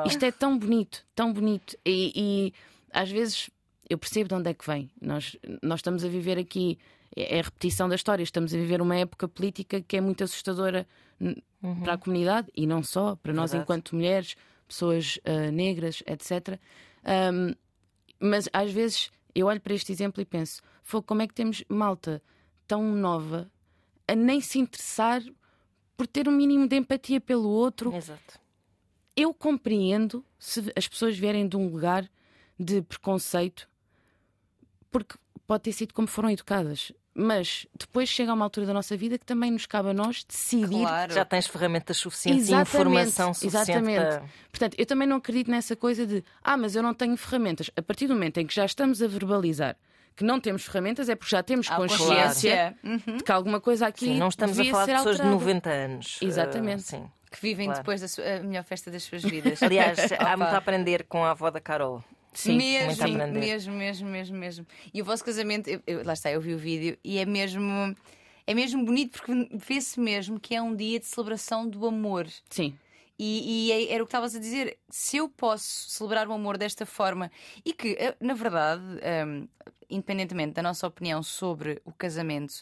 Isto é tão bonito, tão bonito. E, e, às vezes eu percebo de onde é que vem. Nós, nós estamos a viver aqui, é a repetição da história, estamos a viver uma época política que é muito assustadora n- para a comunidade e não só, para nós Verdade. enquanto mulheres, pessoas ah, negras, etc. Ahm, mas às vezes eu olho para este exemplo e penso: "Fogo, como é que temos malta tão nova a nem se interessar por ter um mínimo de empatia pelo outro. Exato. Eu compreendo se as pessoas vierem de um lugar de preconceito, porque pode ter sido como foram educadas. Mas depois chega uma altura da nossa vida que também nos cabe a nós decidir. Claro. Já tens ferramentas suficientes e Exatamente, informação suficiente exatamente. para. Portanto, eu também não acredito nessa coisa de ah, mas eu não tenho ferramentas. A partir do momento em que já estamos a verbalizar que não temos ferramentas, é porque já temos consciência Uhum. de que alguma coisa aqui. Sim, não estamos a falar de pessoas de alterada. 90 anos. Exatamente. Uh, sim. Que vivem Claro. depois da sua- a melhor festa das suas vidas. Aliás, há muito a aprender com a avó da Carol. Sim, mesmo, a mesmo, mesmo, mesmo, mesmo. E o vosso casamento, eu- eu- lá está, eu vi o vídeo e é mesmo, é mesmo bonito porque vê-se mesmo que é um dia de celebração do amor. Sim. E, e é- era o que estavas a dizer. Se eu posso celebrar o amor desta forma e que, eh, na verdade, hum, independentemente da nossa opinião sobre o casamento,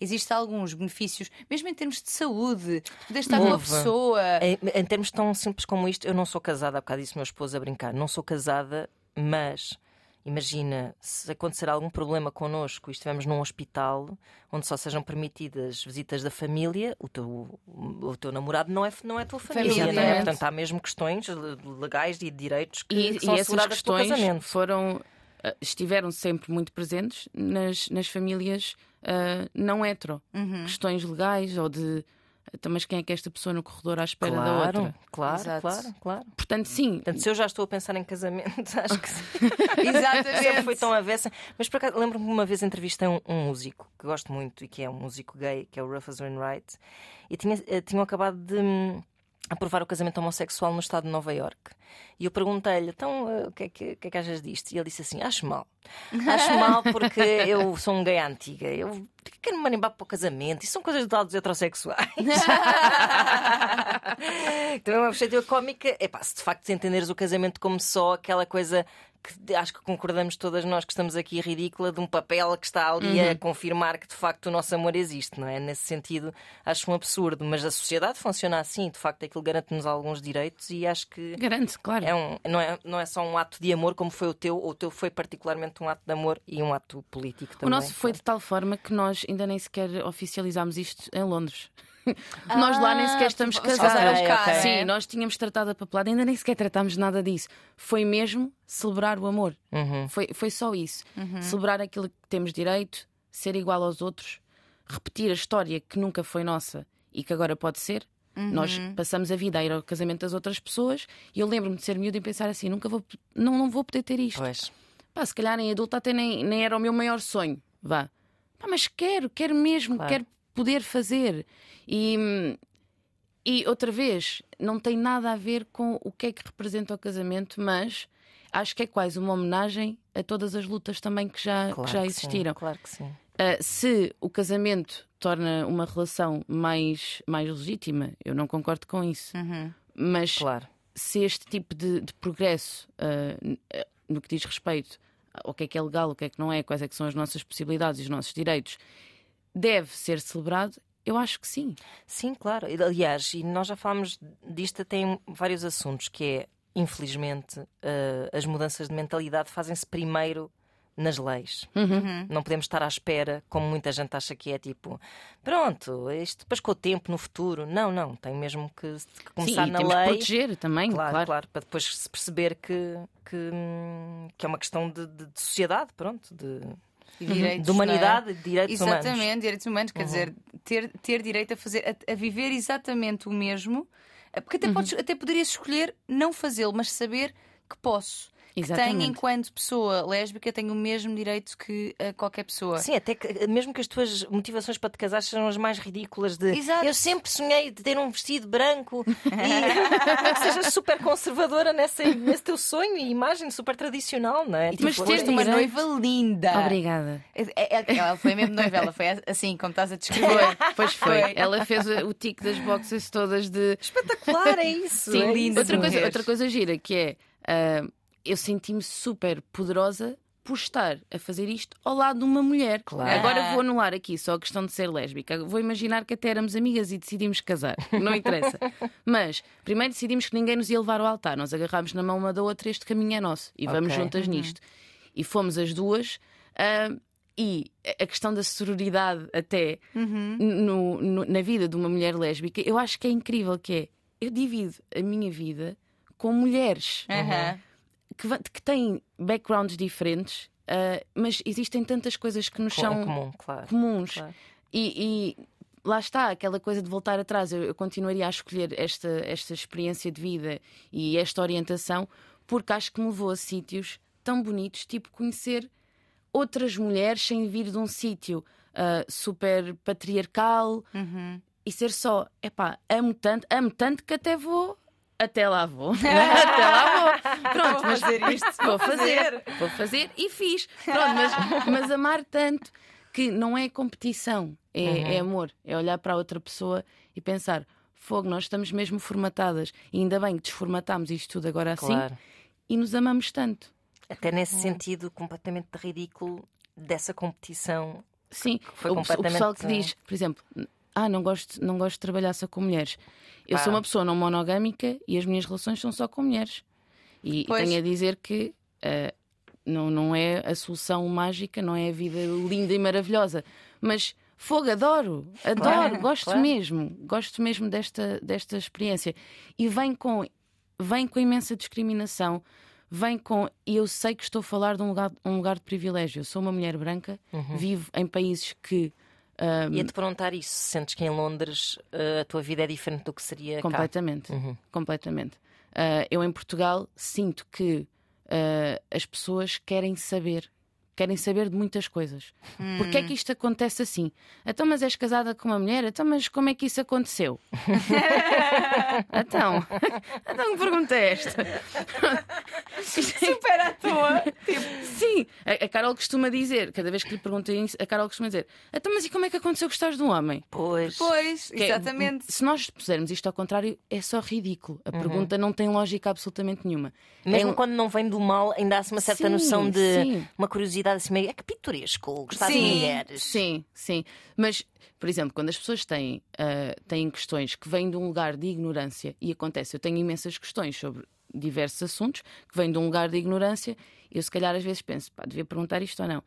existem alguns benefícios, mesmo em termos de saúde, de poder estar com uma Houve. pessoa. Em, em termos tão simples como isto, eu não sou casada, há bocado disse o meu esposo a brincar, não sou casada, mas imagina se acontecer algum problema connosco e estivermos num hospital onde só sejam permitidas visitas da família, o teu, o teu namorado não é, não é a tua família, é? exatamente. Portanto, há mesmo questões legais e de direitos que, E, que são e essas questões foram ah, estiveram sempre muito presentes nas, nas famílias ah, não hetero. Uhum. Questões legais ou de então, mas quem é que é esta pessoa no corredor à espera da Claro, outra? claro, Exato. claro, claro. Portanto, sim, Portanto, se eu já estou a pensar em casamento, acho que sim. Exatamente. Sempre foi tão avessa. Mas por acaso, lembro-me que uma vez entrevistei um, um músico que gosto muito e que é um músico gay, que é o Rufus Wainwright, e tinha, eh, tinham acabado de hum, aprovar o casamento homossexual no estado de Nova York. E eu perguntei-lhe, então, eh, o que, é que, que é que achas disto? E ele disse assim: acho mal. Acho mal porque eu sou um gay à antiga. Eu quero me marimbar para o casamento. Isso são coisas de lados heterossexuais. Também uma perspectiva cómica. É pá, se de facto entenderes o casamento como só aquela coisa que acho que concordamos todas nós que estamos aqui ridícula de um papel que está ali a confirmar que de facto o nosso amor existe, não é? Nesse sentido, acho um absurdo. Mas a sociedade funciona assim, de facto, aquilo garante-nos alguns direitos e acho que. garante, claro. É um, não, é, não é só um ato de amor como foi o teu, o teu foi particularmente um ato de amor e um ato político o também. nosso foi de tal forma que nós ainda nem sequer oficializámos isto em Londres. nós lá nem sequer estamos vocês casados. fizeram cá, Sim, nós tínhamos tratado a papelada, ainda nem sequer tratámos nada disso. Foi mesmo celebrar o amor. Uhum. Foi, foi só isso. Celebrar aquilo que temos direito, ser igual aos outros, repetir a história que nunca foi nossa e que agora pode ser. Nós passamos a vida a ir ao casamento das outras pessoas e eu lembro-me de ser miúdo e pensar assim: nunca vou, não, não vou poder ter isto. Pois. Pá, se calhar em adulto até nem, nem era o meu maior sonho. Vá. Pá, mas quero, quero mesmo, Claro. quero poder fazer. E, e outra vez, não tem nada a ver com o que é que representa o casamento, mas acho que é quase uma homenagem a todas as lutas também que já, Claro que já que sim, existiram. claro que sim. Ah, se o casamento torna uma relação mais, mais legítima, eu não concordo com isso. Uhum. Mas Claro. se este tipo de, de progresso ah, no que diz respeito ao que é que é legal, o que é que não é, quais é que são as nossas possibilidades e os nossos direitos, deve ser celebrado, eu acho que sim. Sim, claro. Aliás, e nós já falámos disto até em vários assuntos, que é, infelizmente, eh, as mudanças de mentalidade fazem-se primeiro nas leis. Uhum. Não podemos estar à espera, como muita gente acha que é tipo, pronto, isto depois com o tempo, no futuro. Não, não, tem mesmo que, que começar sim, e na temos que lei. proteger também, Claro, claro. claro, para depois se perceber que, que, que é uma questão de, de- de sociedade, pronto, de, E direitos, de humanidade, de direitos não é? humanos. Exatamente, direitos humanos, quer dizer, ter, ter direito a fazer, a, a viver exatamente o mesmo, porque até, podes, até poderias escolher não fazê-lo, mas saber que posso. Que tenho, Exatamente. enquanto pessoa lésbica, tenho o mesmo direito que qualquer pessoa. Sim, até que mesmo que as tuas motivações para te casar sejam as mais ridículas de Exato. eu sempre sonhei de ter um vestido branco e que sejas super conservadora nessa, nesse teu sonho e imagem super tradicional, não é? Mas Tipo, ter foste uma direito- noiva linda. Obrigada. É- é- Ela foi mesmo noiva, ela foi assim, como estás a descrever. Pois foi. Foi. Ela fez o tique das boxes todas de. espetacular, é isso. Sim, é isso. Outra coisa, outra coisa gira que é ah, eu senti-me super poderosa por estar a fazer isto ao lado de uma mulher. Claro. Agora vou anular aqui só a questão de ser lésbica. Vou imaginar que até éramos amigas e decidimos casar. Não interessa. Mas primeiro decidimos que ninguém nos ia levar ao altar. Nós agarrámos na mão uma da outra este caminho é nosso e vamos Ok. juntas nisto. E fomos as duas. ah, e a questão da sororidade até no- no- na vida de uma mulher lésbica, eu acho que é incrível que é, eu divido a minha vida com mulheres Aham. Que, que têm backgrounds diferentes, ah, mas existem tantas coisas que nos Com- são comum, claro. comuns. Claro. E, e lá está, aquela coisa de voltar atrás. Eu, eu continuaria a escolher esta, esta experiência de vida e esta orientação, porque acho que me levou a sítios tão bonitos, tipo conhecer outras mulheres sem vir de um sítio ah, super patriarcal Uhum. e ser só, epá, amo tanto, amo tanto que até vou. Até lá vou. até lá vou. Pronto, mas fazer isto, Vou fazer. Vou fazer e fiz. Pronto, mas, mas amar tanto que não é competição, é, é amor. É olhar para a outra pessoa e pensar: fogo, nós estamos mesmo formatadas. E ainda bem que desformatámos isto tudo agora assim Claro. e nos amamos tanto. Até nesse sentido completamente ridículo dessa competição. Sim, foi o, o pessoal que diz, por exemplo, ah, não gosto, não gosto de trabalhar só com mulheres. Eu Pá. sou uma pessoa não monogâmica e as minhas relações são só com mulheres. E, Pois. tenho a dizer que ah, não, não é a solução mágica, não é a vida linda e maravilhosa. Mas fogo, adoro, adoro, Claro, gosto claro. mesmo, gosto mesmo desta, desta experiência. E vem com, vem com imensa discriminação. Vem com. E eu sei que estou a falar de um lugar, um lugar de privilégio. Eu sou uma mulher branca, Uhum. vivo em países que ah, Ia-te perguntar isso. Sentes que em Londres eh, a tua vida é diferente do que seria cá? Completamente. Uhum. Completamente. Ah, eu em Portugal sinto que ah, as pessoas querem saber. Querem saber de muitas coisas. Porquê é que isto acontece assim? Então, mas és casada com uma mulher? Então, mas como é que isso aconteceu? então, então que pergunta é esta? Super à toa. Sim, a, a Carol costuma dizer, cada vez que lhe perguntem isso, a Carol costuma dizer: então, mas e como é que aconteceu gostares de um homem? Pois. Pois, Que é- exatamente. se nós pusermos isto ao contrário, é só ridículo. A pergunta não tem lógica absolutamente nenhuma. Mesmo É quando não vem do mal, ainda há uma certa Sim, noção de sim. uma curiosidade assim meio. É que pitoresco, gostar de Sim, mulheres. Sim, sim. Mas, por exemplo, quando as pessoas têm, ah, têm questões que vêm de um lugar de ignorância, e acontece, eu tenho imensas questões sobre diversos assuntos que vêm de um lugar de ignorância, eu se calhar às vezes penso, pá, devia perguntar isto ou não.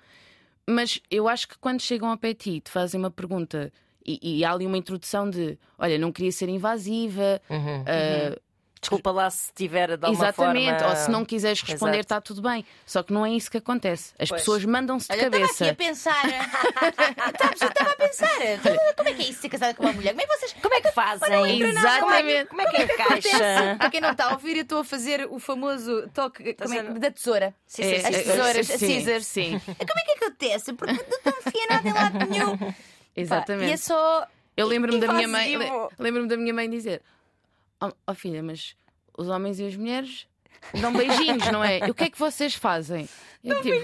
Mas eu acho que quando chegam ao pé de ti e te fazem uma pergunta e, e há ali uma introdução de olha, não queria ser invasiva, Uhum. ah, Desculpa lá se tiver de alguma exatamente, forma. ou se não quiseres responder, está tudo bem. Só que não é isso que acontece. As Pois. pessoas mandam-se de Olha, eu estava aqui cabeça. a pensar. Eu estava a pensar. Como é que é isso ser casada com uma mulher? Como é que vocês. Como é que fazem? Exatamente. Como é que encaixa? Para quem não está a ouvir, eu estou a fazer o famoso toque como é que- da tesoura. Sim, É, sim, As é, tesouras, sim, as scissors. Sim, Como é que acontece? Porque não estou enfiada em lado nenhum. Pá, exatamente. E é só. Eu lembro-me da minha mãe, lembro-me da minha mãe dizer: "Oh, oh, filha, mas os homens e as mulheres dão beijinhos, não é? E o que é que vocês fazem? Eu, tipo,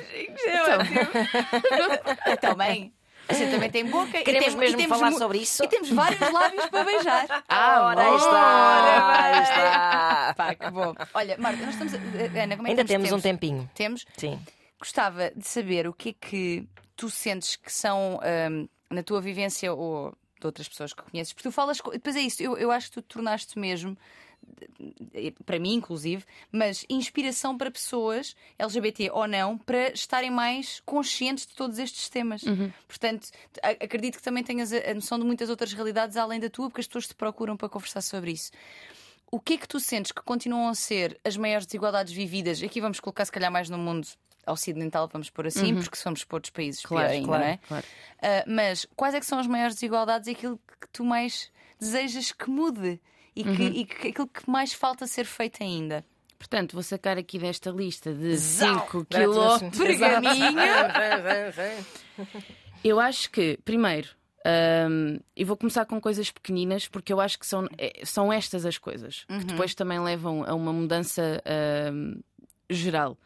Então, mãe, você também tem boca. e Queremos e mesmo temos falar sobre isso? E temos vários lábios para beijar. Ah, Ora, aí está, aí está. Pá, que bom. Olha, Marta, nós estamos. a- Ana, como é que Ainda estamos de temos um tempinho. Temos? Sim. Gostava de saber o que é que tu sentes que são hum, na tua vivência ou de outras pessoas que conheces, porque tu falas. Depois é isso, eu, eu acho que tu te tornaste mesmo, para mim inclusive, mas inspiração para pessoas, LGBT ou não, para estarem mais conscientes de todos estes temas. Portanto, a- acredito que também tenhas a, a noção de muitas outras realidades além da tua, porque as pessoas te procuram para conversar sobre isso. O que é que tu sentes que continuam a ser as maiores desigualdades vividas? Aqui vamos colocar, se calhar, mais no mundo ocidental, vamos pôr assim, porque somos outros países Claro, pior ainda, claro, não é? claro. Ah, mas quais é que são as maiores desigualdades e aquilo que tu mais desejas que mude? E, que, e que aquilo que mais falta ser feito ainda? Portanto, vou sacar aqui desta lista de Zau! 5 Grátis, quilómetros. Pergaminho. Eu acho que, primeiro, hum, e vou começar com coisas pequeninas, porque eu acho que são, é- são estas as coisas que depois também levam a uma mudança hum, geral.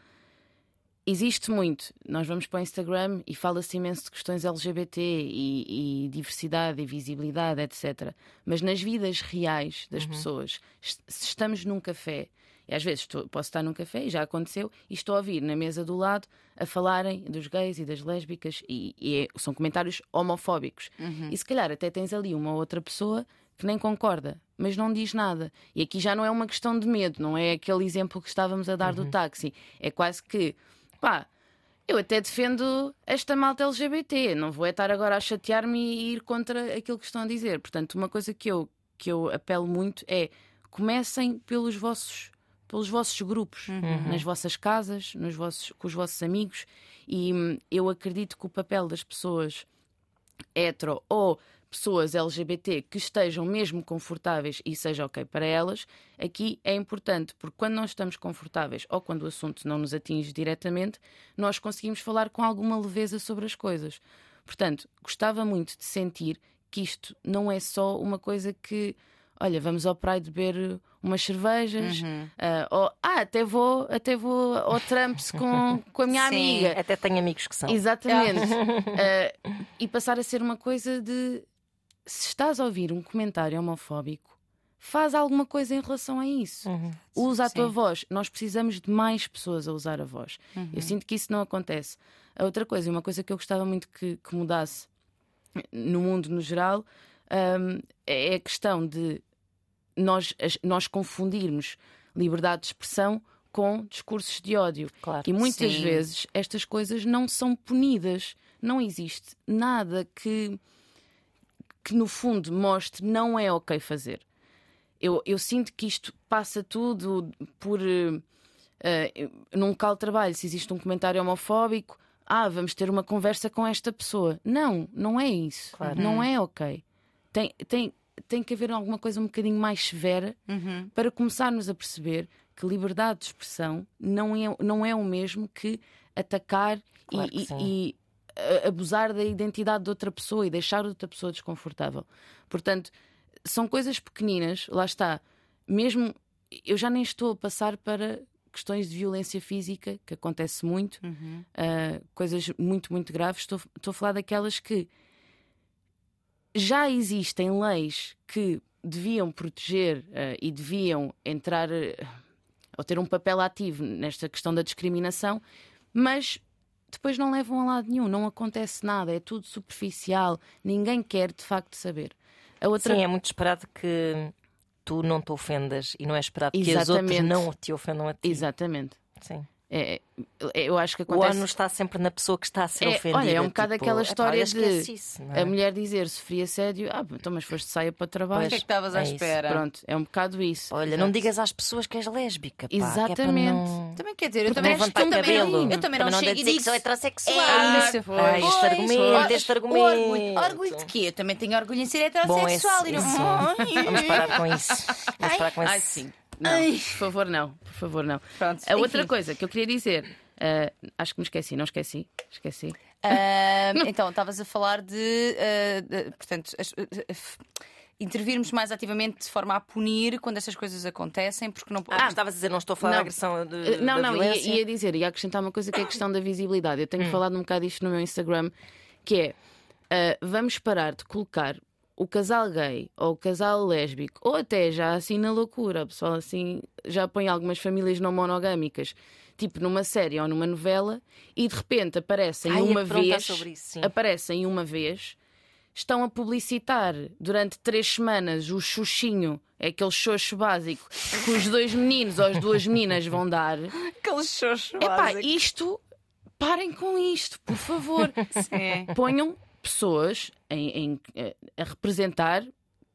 Existe muito. Nós vamos para o Instagram e fala-se imenso de questões LGBT e, e diversidade e visibilidade, etc. Mas nas vidas reais das pessoas, est- se estamos num café, e às vezes estou- posso estar num café, e já aconteceu, e estou a ouvir na mesa do lado a falarem dos gays e das lésbicas, e, e é- são comentários homofóbicos. E se calhar até tens ali uma outra pessoa que nem concorda, mas não diz nada. E aqui já não é uma questão de medo, não é aquele exemplo que estávamos a dar do táxi. É quase que, pá, Eu até defendo esta malta LGBT. Não vou é estar agora a chatear-me e ir contra aquilo que estão a dizer. Portanto, uma coisa que eu, que eu apelo muito é comecem pelos vossos, pelos vossos grupos, Uhum. nas vossas casas, nos vossos, com os vossos amigos. E hum, eu acredito que o papel das pessoas hetero ou pessoas LGBT que estejam mesmo confortáveis e seja ok para elas, aqui é importante, porque quando não estamos confortáveis ou quando o assunto não nos atinge diretamente, nós conseguimos falar com alguma leveza sobre as coisas. Portanto, gostava muito de sentir que isto não é só uma coisa que, olha, vamos ao Pride beber umas cervejas, ah, ou ah, até vou, até vou ao Trumps com, com a minha Sim. amiga. Até tenho amigos que são. Exatamente. Uh, e passar a ser uma coisa de se estás a ouvir um comentário homofóbico, faz alguma coisa em relação a isso. Uhum. Usa a tua Sim. voz. Nós precisamos de mais pessoas a usar a voz. Eu sinto que isso não acontece. A outra coisa, uma coisa que eu gostava muito que, que mudasse no mundo no geral, um, é a questão de nós, nós confundirmos liberdade de expressão com discursos de ódio. Claro. E muitas Sim. vezes estas coisas não são punidas. Não existe nada que, que no fundo mostre não é ok fazer. Eu, eu sinto que isto passa tudo por. eh, eh, num local de trabalho, se existe um comentário homofóbico, ah, vamos ter uma conversa com esta pessoa. Não, não é isso. Claro. Não é ok. Tem, tem, tem que haver alguma coisa um bocadinho mais severa Uhum. para começarmos a perceber que liberdade de expressão não é, não é o mesmo que atacar e- Claro que e, sim. e, abusar da identidade de outra pessoa e deixar outra pessoa desconfortável. Portanto, são coisas pequeninas, lá está. Mesmo eu já nem estou a passar para questões de violência física, que acontece muito, Uhum. ah, coisas muito, muito graves. Estou, estou a falar daquelas que já existem leis que deviam proteger ah, e deviam entrar ah, ou ter um papel ativo nesta questão da discriminação, mas depois não levam a lado nenhum, não acontece nada, é tudo superficial, ninguém quer de facto saber. A outra Sim, é muito esperado que tu não te ofendas e não é esperado que os outros Exatamente. não te ofendam a ti. Exatamente. Sim. É, é- eu acho que O acontece. ONU está sempre na pessoa que está a ser É, ofendida. olha, é um bocado tipo, aquela "Epá, história olha, de esquece isso", não é? A mulher dizer sofri assédio, ah, então mas foste saia para o O trabalho. que é que estavas à é isso. espera? Pronto, é um bocado isso. Olha, não digas às pessoas que és lésbica. Pá, é Exatamente. não- Também quer dizer, eu Porque também, levantar eu também, cabelo. não, eu também não, não chego e dizer que sou heterossexual. É isso, Ah, pois. este Pois, argumento, pois. este argumento. Orgulho, orgulho de quê? Eu também tenho orgulho em ser Bom, heterossexual. esse- e não... Ai. Vamos parar com isso. Vamos parar com Ai, isso. sim. Não, Ai. por favor, não. Por favor, não. Pronto, A outra enfim. coisa que eu queria dizer, ah, acho que me esqueci, não esqueci. Esqueci. Ah, então, estavas a falar de, ah, de- portanto, as- ah, intervirmos mais ativamente de forma a punir quando estas coisas acontecem, porque não. Ah, estavas a dizer, não estou a falar Não. da agressão de, Uh, Não, da não, ia, violência. ia dizer, ia acrescentar uma coisa que é a questão da visibilidade. Eu Hum. tenho falado um bocado isto no meu Instagram, que é uh, vamos parar de colocar o casal gay ou o casal lésbico, ou até já assim na loucura, o pessoal assim já põe algumas famílias não monogâmicas, tipo numa série ou numa novela, e de repente aparecem Ai, ia uma vez. sobre isso, aparecem uma vez, estão a publicitar durante três semanas o xuxinho, é aquele xoxo básico que os dois meninos ou as duas meninas vão dar. Aquele xoxo. Epá, isto, parem com isto, por favor. Sim. Ponham pessoas em- em, eh, a representar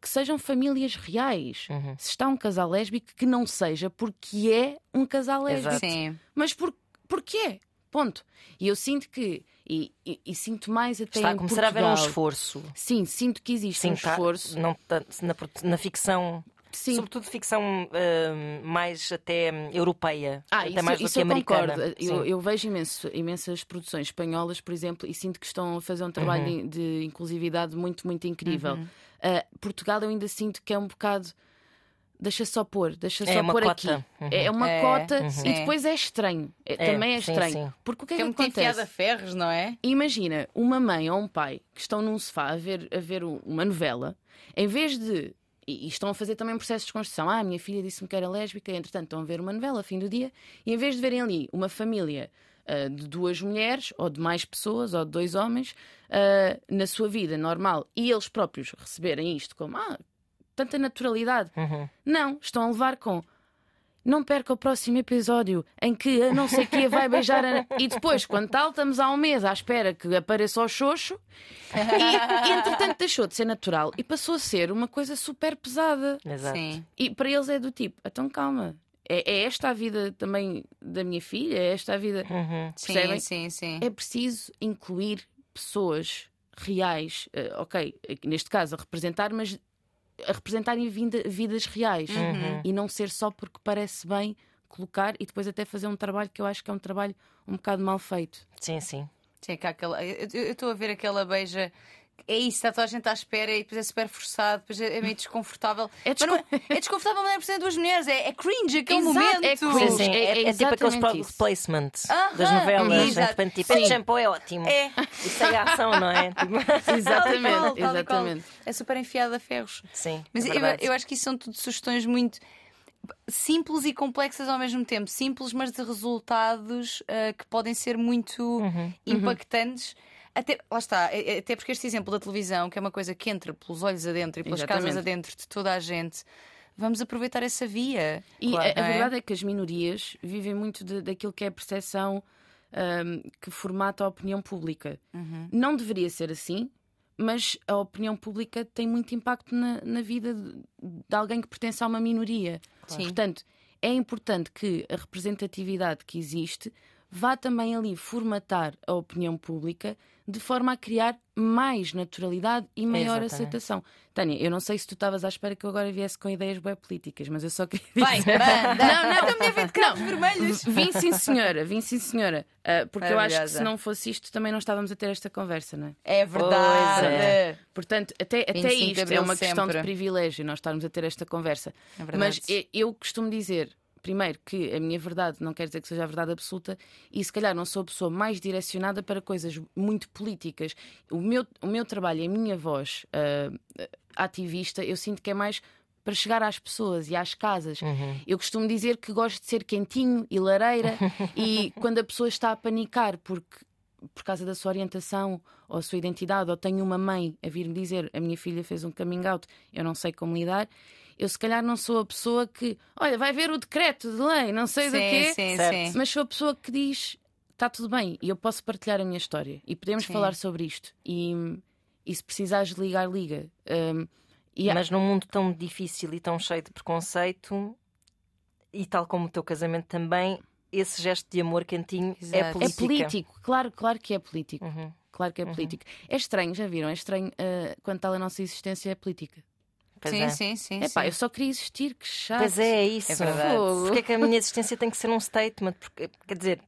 que sejam famílias reais. Uhum. Se está um casal lésbico, que não seja porque é um casal lésbico. Sim. Mas por, porque é. Ponto. E eu sinto que, e, e- e sinto mais até Está a começar a haver um Portugal. esforço. Sim, sinto que existe Sim, um tá- esforço. não na, na ficção, Sim. sobretudo ficção hum, mais até europeia, Ah, até isso, mais do isso que eu americana. concordo. Eu, Sim. eu vejo imenso- imensas produções espanholas, por exemplo, e sinto que estão a fazer um trabalho Uhum. de, de inclusividade muito, muito incrível. Ah, Portugal eu ainda sinto que é um bocado. Deixa só pôr, deixa É só uma pôr cota. aqui. Uhum. É uma É, cota uhum. e depois é estranho. É- É, também é sim, estranho. sim. Porque o que é Que é que acontece? ferros, não é? Imagina uma mãe ou um pai que estão num sofá a ver, a ver um- uma novela, em vez de. E, e estão a fazer também um processo de construção. Ah, a minha filha disse-me que era lésbica, entretanto estão a ver uma novela, fim do dia, e em vez de verem ali uma família ah, de duas mulheres, ou de mais pessoas, ou de dois homens, ah, na sua vida normal, e eles próprios receberem isto como ah, tanta naturalidade. Uhum. Não, estão a levar com. Não perca o próximo episódio em que a não sei quê vai beijar a... E depois, quando tal, estamos há um mês à espera que apareça o xoxo e, entretanto deixou de ser natural e passou a ser uma coisa super pesada. Exato. Sim. E para eles é do tipo, então calma. É, é esta a vida também da minha filha? É esta a vida. Uhum. Sim, Percebem? sim, sim. É preciso incluir pessoas reais, eh, ok, neste caso a representar, mas a representarem vinda- vidas reais Uhum. e não ser só porque parece bem colocar e depois até fazer um trabalho que eu acho que é um trabalho um bocado mal feito. Sim, sim. Sim, que aquela... Eu estou a ver aquela beija. É isso, está toda a gente à espera e depois é super forçado, depois é é meio desconfortável. É não é, é desconfortável, mas não é por ser duas mulheres, é, é cringe aquele Exato, momento. é cringe. É- É, é é tipo aqueles exatamente product isso. placement Aham, das novelas. em que, Tipo, Sim. este shampoo é ótimo. É. Isso é ação, não é? Tipo, Tal Exatamente, tal qual. exatamente. É super enfiado a ferros. Sim. Mas é eu, eu acho que isso são tudo sugestões muito simples e complexas ao mesmo tempo. Simples, mas de resultados ah, que podem ser muito Uhum. impactantes. Até, lá está, é- é- até porque este exemplo da televisão, que é uma coisa que entra pelos olhos adentro e pelas casas Exatamente. adentro de toda a gente, vamos aproveitar essa via. E Claro. a, é? verdade é que as minorias vivem muito de- daquilo que é a percepção ahm, que formata a opinião pública. Uhum. Não deveria ser assim, mas a opinião pública tem muito impacto na, na vida de, de alguém que pertence a uma minoria. Sim. Portanto, é importante que a representatividade que existe vá também ali formatar a opinião pública de forma a criar mais naturalidade e maior Exatamente. aceitação. Tânia, eu não sei se tu estavas à espera que eu agora viesse com ideias bem políticas, mas eu só queria dizer... manda! Não, não. Mulher vem de vermelhos! Vim sim, senhora, vim sim, senhora. Ah, porque eu acho que se não fosse isto, também não estávamos a ter esta conversa, não é? É verdade! É. Portanto, até, até 25 de isto é uma questão de sempre. privilégio nós estarmos a ter esta conversa. É verdade. Mas eu costumo dizer, primeiro, que a minha verdade não quer dizer que seja a verdade absoluta e se calhar não sou a pessoa mais direcionada para coisas muito políticas. O meu, o meu trabalho, a minha voz ah, ativista, eu sinto que é mais para chegar às pessoas e às casas. Eu costumo dizer que gosto de ser quentinho e lareira e quando a pessoa está a panicar porque por causa da sua orientação ou a sua identidade, ou tenho uma mãe a vir-me dizer a minha filha fez um coming out, eu não sei como lidar, eu se calhar não sou a pessoa que, olha, vai ver o decreto de lei, não sei do sim, quê, sim, Certo. sim. mas sou a pessoa que diz está tudo bem e eu posso partilhar a minha história e podemos Sim. falar sobre isto. E, e se precisares de ligar, liga. Um, e há- Mas num mundo tão difícil e tão cheio de preconceito, e tal como o teu casamento também, esse gesto de amor cantinho é Exato. É política. político, claro, claro que é político. Uhum. Claro que é político. É estranho, já viram? É estranho uh, quando tal a nossa existência é política. Pois sim, é. sim, sim, É pá, sim. eu só queria existir, que chato. Pois é, é isso. É verdade. Porque é que a minha existência tem que ser um statement? Porque, quer dizer,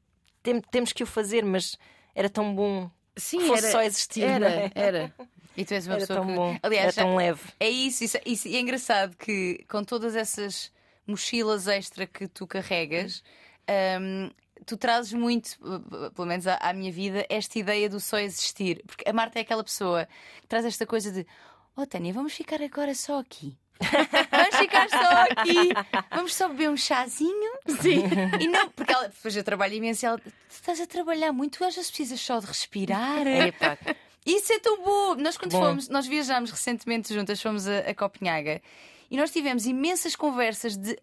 tem- temos que o fazer, mas era tão bom Sim, que fosse era, só existir. era, é? era. E tu és uma Era pessoa tão que. bom, Aliás, era tão leve. É isso, isso, isso. E é engraçado que com todas essas mochilas extra que tu carregas, hum, tu trazes muito, pelo menos à, à minha vida, esta ideia do só existir. Porque a Marta é aquela pessoa que traz esta coisa de: Oh, Tânia, vamos ficar agora só aqui. Vamos ficar só aqui. Vamos só beber um chazinho. Sim. E não, porque ela, depois eu trabalho imenso e ela, tu estás a trabalhar muito, tu às vezes precisas só de respirar. Epá, Isso é tão bom! Nós, quando Bom. fomos, nós viajámos recentemente juntas, fomos a, a Copenhaga e nós tivemos imensas conversas de.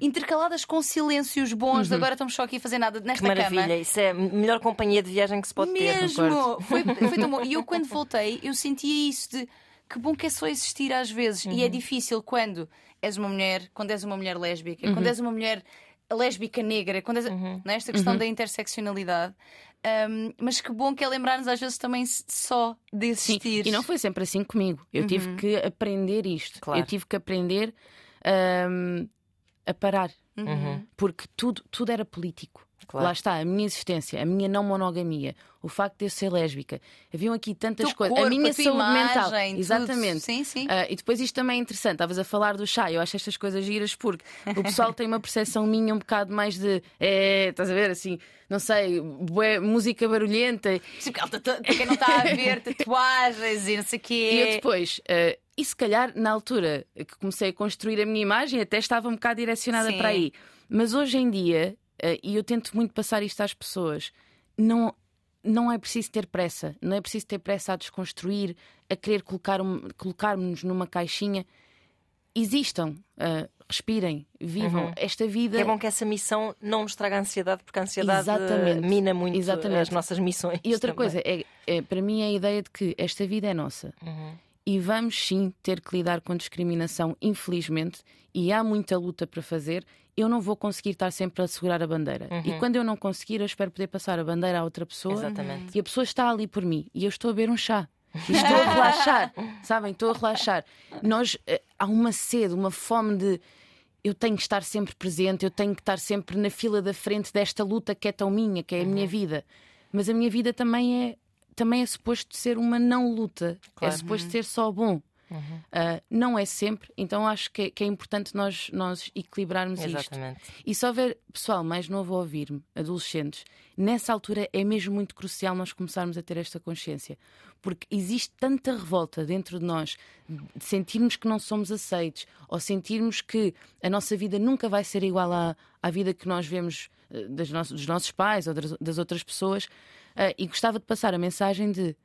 Intercaladas com silêncios bons, de agora estamos só aqui a fazer nada que nesta maravilha. cama. Isso é a melhor companhia de viagem que se pode ter. Mesmo! Foi, foi tão bom. E eu, quando voltei, eu sentia isso de que bom que é só existir às vezes. E é Uhum. difícil quando és uma mulher, quando és uma mulher lésbica, Uhum. quando és uma mulher lésbica negra, quando és, não é? esta Uhum. questão da interseccionalidade. Um, mas que bom que é lembrar-nos às vezes também só de Sim, existir. e não foi sempre assim comigo. Eu tive que aprender isto. Claro. Eu tive que aprender ahm, a parar. Uhum. Porque tudo, tudo era político. Claro. Lá está, a minha existência, a minha não monogamia, o facto de eu ser lésbica. Haviam aqui tantas teu coisas. corpo, a minha tua saúde mental. imagem, tudo. Exatamente. Sim, sim. Ah, e depois isto também é interessante. Estavas a falar do chá. Eu acho estas coisas giras porque o pessoal tem uma percepção minha um bocado mais de. É, estás a ver assim, não sei, bué, música barulhenta. Sim, porque ela tá- tá- quem não está a ver, tatuagens e não sei o quê. E eu depois, eh, e se calhar na altura que comecei a construir a minha imagem, até estava um bocado direcionada Sim. para aí. Mas hoje em dia, e eu tento muito passar isto às pessoas, não, não é preciso ter pressa. Não é preciso ter pressa a desconstruir, a querer colocar um, colocar-nos numa caixinha. existam, uh, respirem, vivam Uhum. esta vida. Que é bom que essa missão não nos traga ansiedade, porque a ansiedade eh, Exatamente. mina muito Exatamente. as nossas missões. E outra também. coisa, é, é, para mim é a ideia de que esta vida é nossa. Uhum. E vamos sim ter que lidar com discriminação, infelizmente, e há muita luta para fazer. Eu não vou conseguir estar sempre a segurar a bandeira. E quando eu não conseguir, eu espero poder passar a bandeira a outra pessoa. Exatamente. E a pessoa está ali por mim. E eu estou a beber um chá. E estou a relaxar. Sabem? Estou a relaxar. Nós, eh, há uma sede, uma fome de. Eu tenho que estar sempre presente, eu tenho que estar sempre na fila da frente desta luta que é tão minha, que é a minha vida. Mas a minha vida também é, também é suposto ser uma não luta. Claro. É suposto ser só bom. Ah, não é sempre, então acho que é, que é importante nós, nós equilibrarmos isto. Exatamente. E se houver pessoal mais novo a ouvir-me, adolescentes, nessa altura é mesmo muito crucial nós começarmos a ter esta consciência. Porque existe tanta revolta dentro de nós, de sentirmos que não somos aceitos, ou sentirmos que a nossa vida nunca vai ser igual à, à vida que nós vemos eh, das nossas- dos nossos pais ou das, das outras pessoas. Ah, e gostava de passar a mensagem de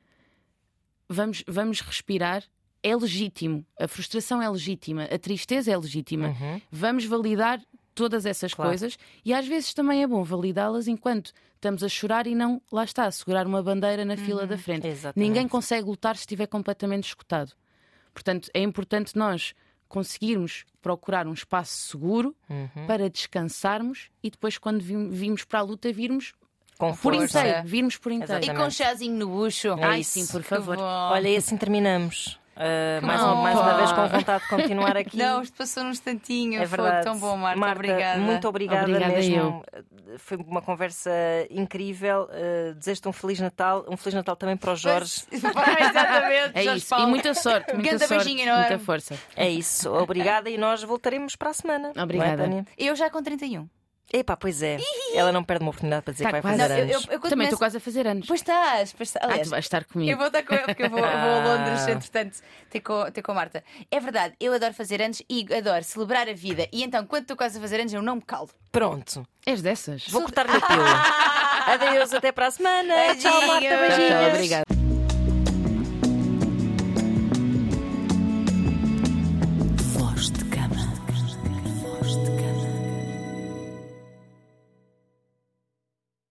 vamos, vamos respirar. É legítimo, a frustração é legítima, a tristeza é legítima. Vamos validar todas essas Claro. coisas e às vezes também é bom validá-las enquanto estamos a chorar e não, lá está, a segurar uma bandeira na fila da frente. Exatamente. Ninguém consegue lutar se estiver completamente escutado. Portanto, é importante nós conseguirmos procurar um espaço seguro Uhum. para descansarmos e depois, quando vim- vimos para a luta, virmos Com por força. inteiro. Virmos por inteiro. E Exatamente. com um chazinho no bucho. Ai, sim, por favor. Olha, e assim terminamos. Uh, mais, bom. mais uma vez com vontade de continuar aqui. Não, isto passou num instantinho. É Foi verdade. tão bom, Marta. obrigada. Muito obrigada, Obrigada mesmo. Foi uma conversa incrível. Uh, Desejo-te um Feliz Natal. Um Feliz Natal também para o Jorge. Exatamente, É Jorge isso. Paulo. E muita sorte, muita Ganda sorte, muita força. É isso. Obrigada e nós voltaremos para a semana. É, Obrigada. Tânia? Eu já com 31. Epá, pois é. Ela não perde uma oportunidade para dizer Tá que vai quase. fazer Não, eu- anos. eu- eu quando Também estou começo- quase a fazer anos. Pois estás, pois estás. Ah, Aliás, tu vais estar comigo. Eu vou estar com ele, porque eu vou, eu vou a Londres, Ah. entretanto, ter com, ter com a Marta. É verdade, eu adoro fazer anos e adoro celebrar a vida. E então, quando estou quase a fazer anos, eu não me calo. Pronto. És dessas. Vou cortar-lhe a pila. Adeus, até para a semana. Tchau, Marta. Beijinhos. Tchau, Beijinhos. tchau, obrigada.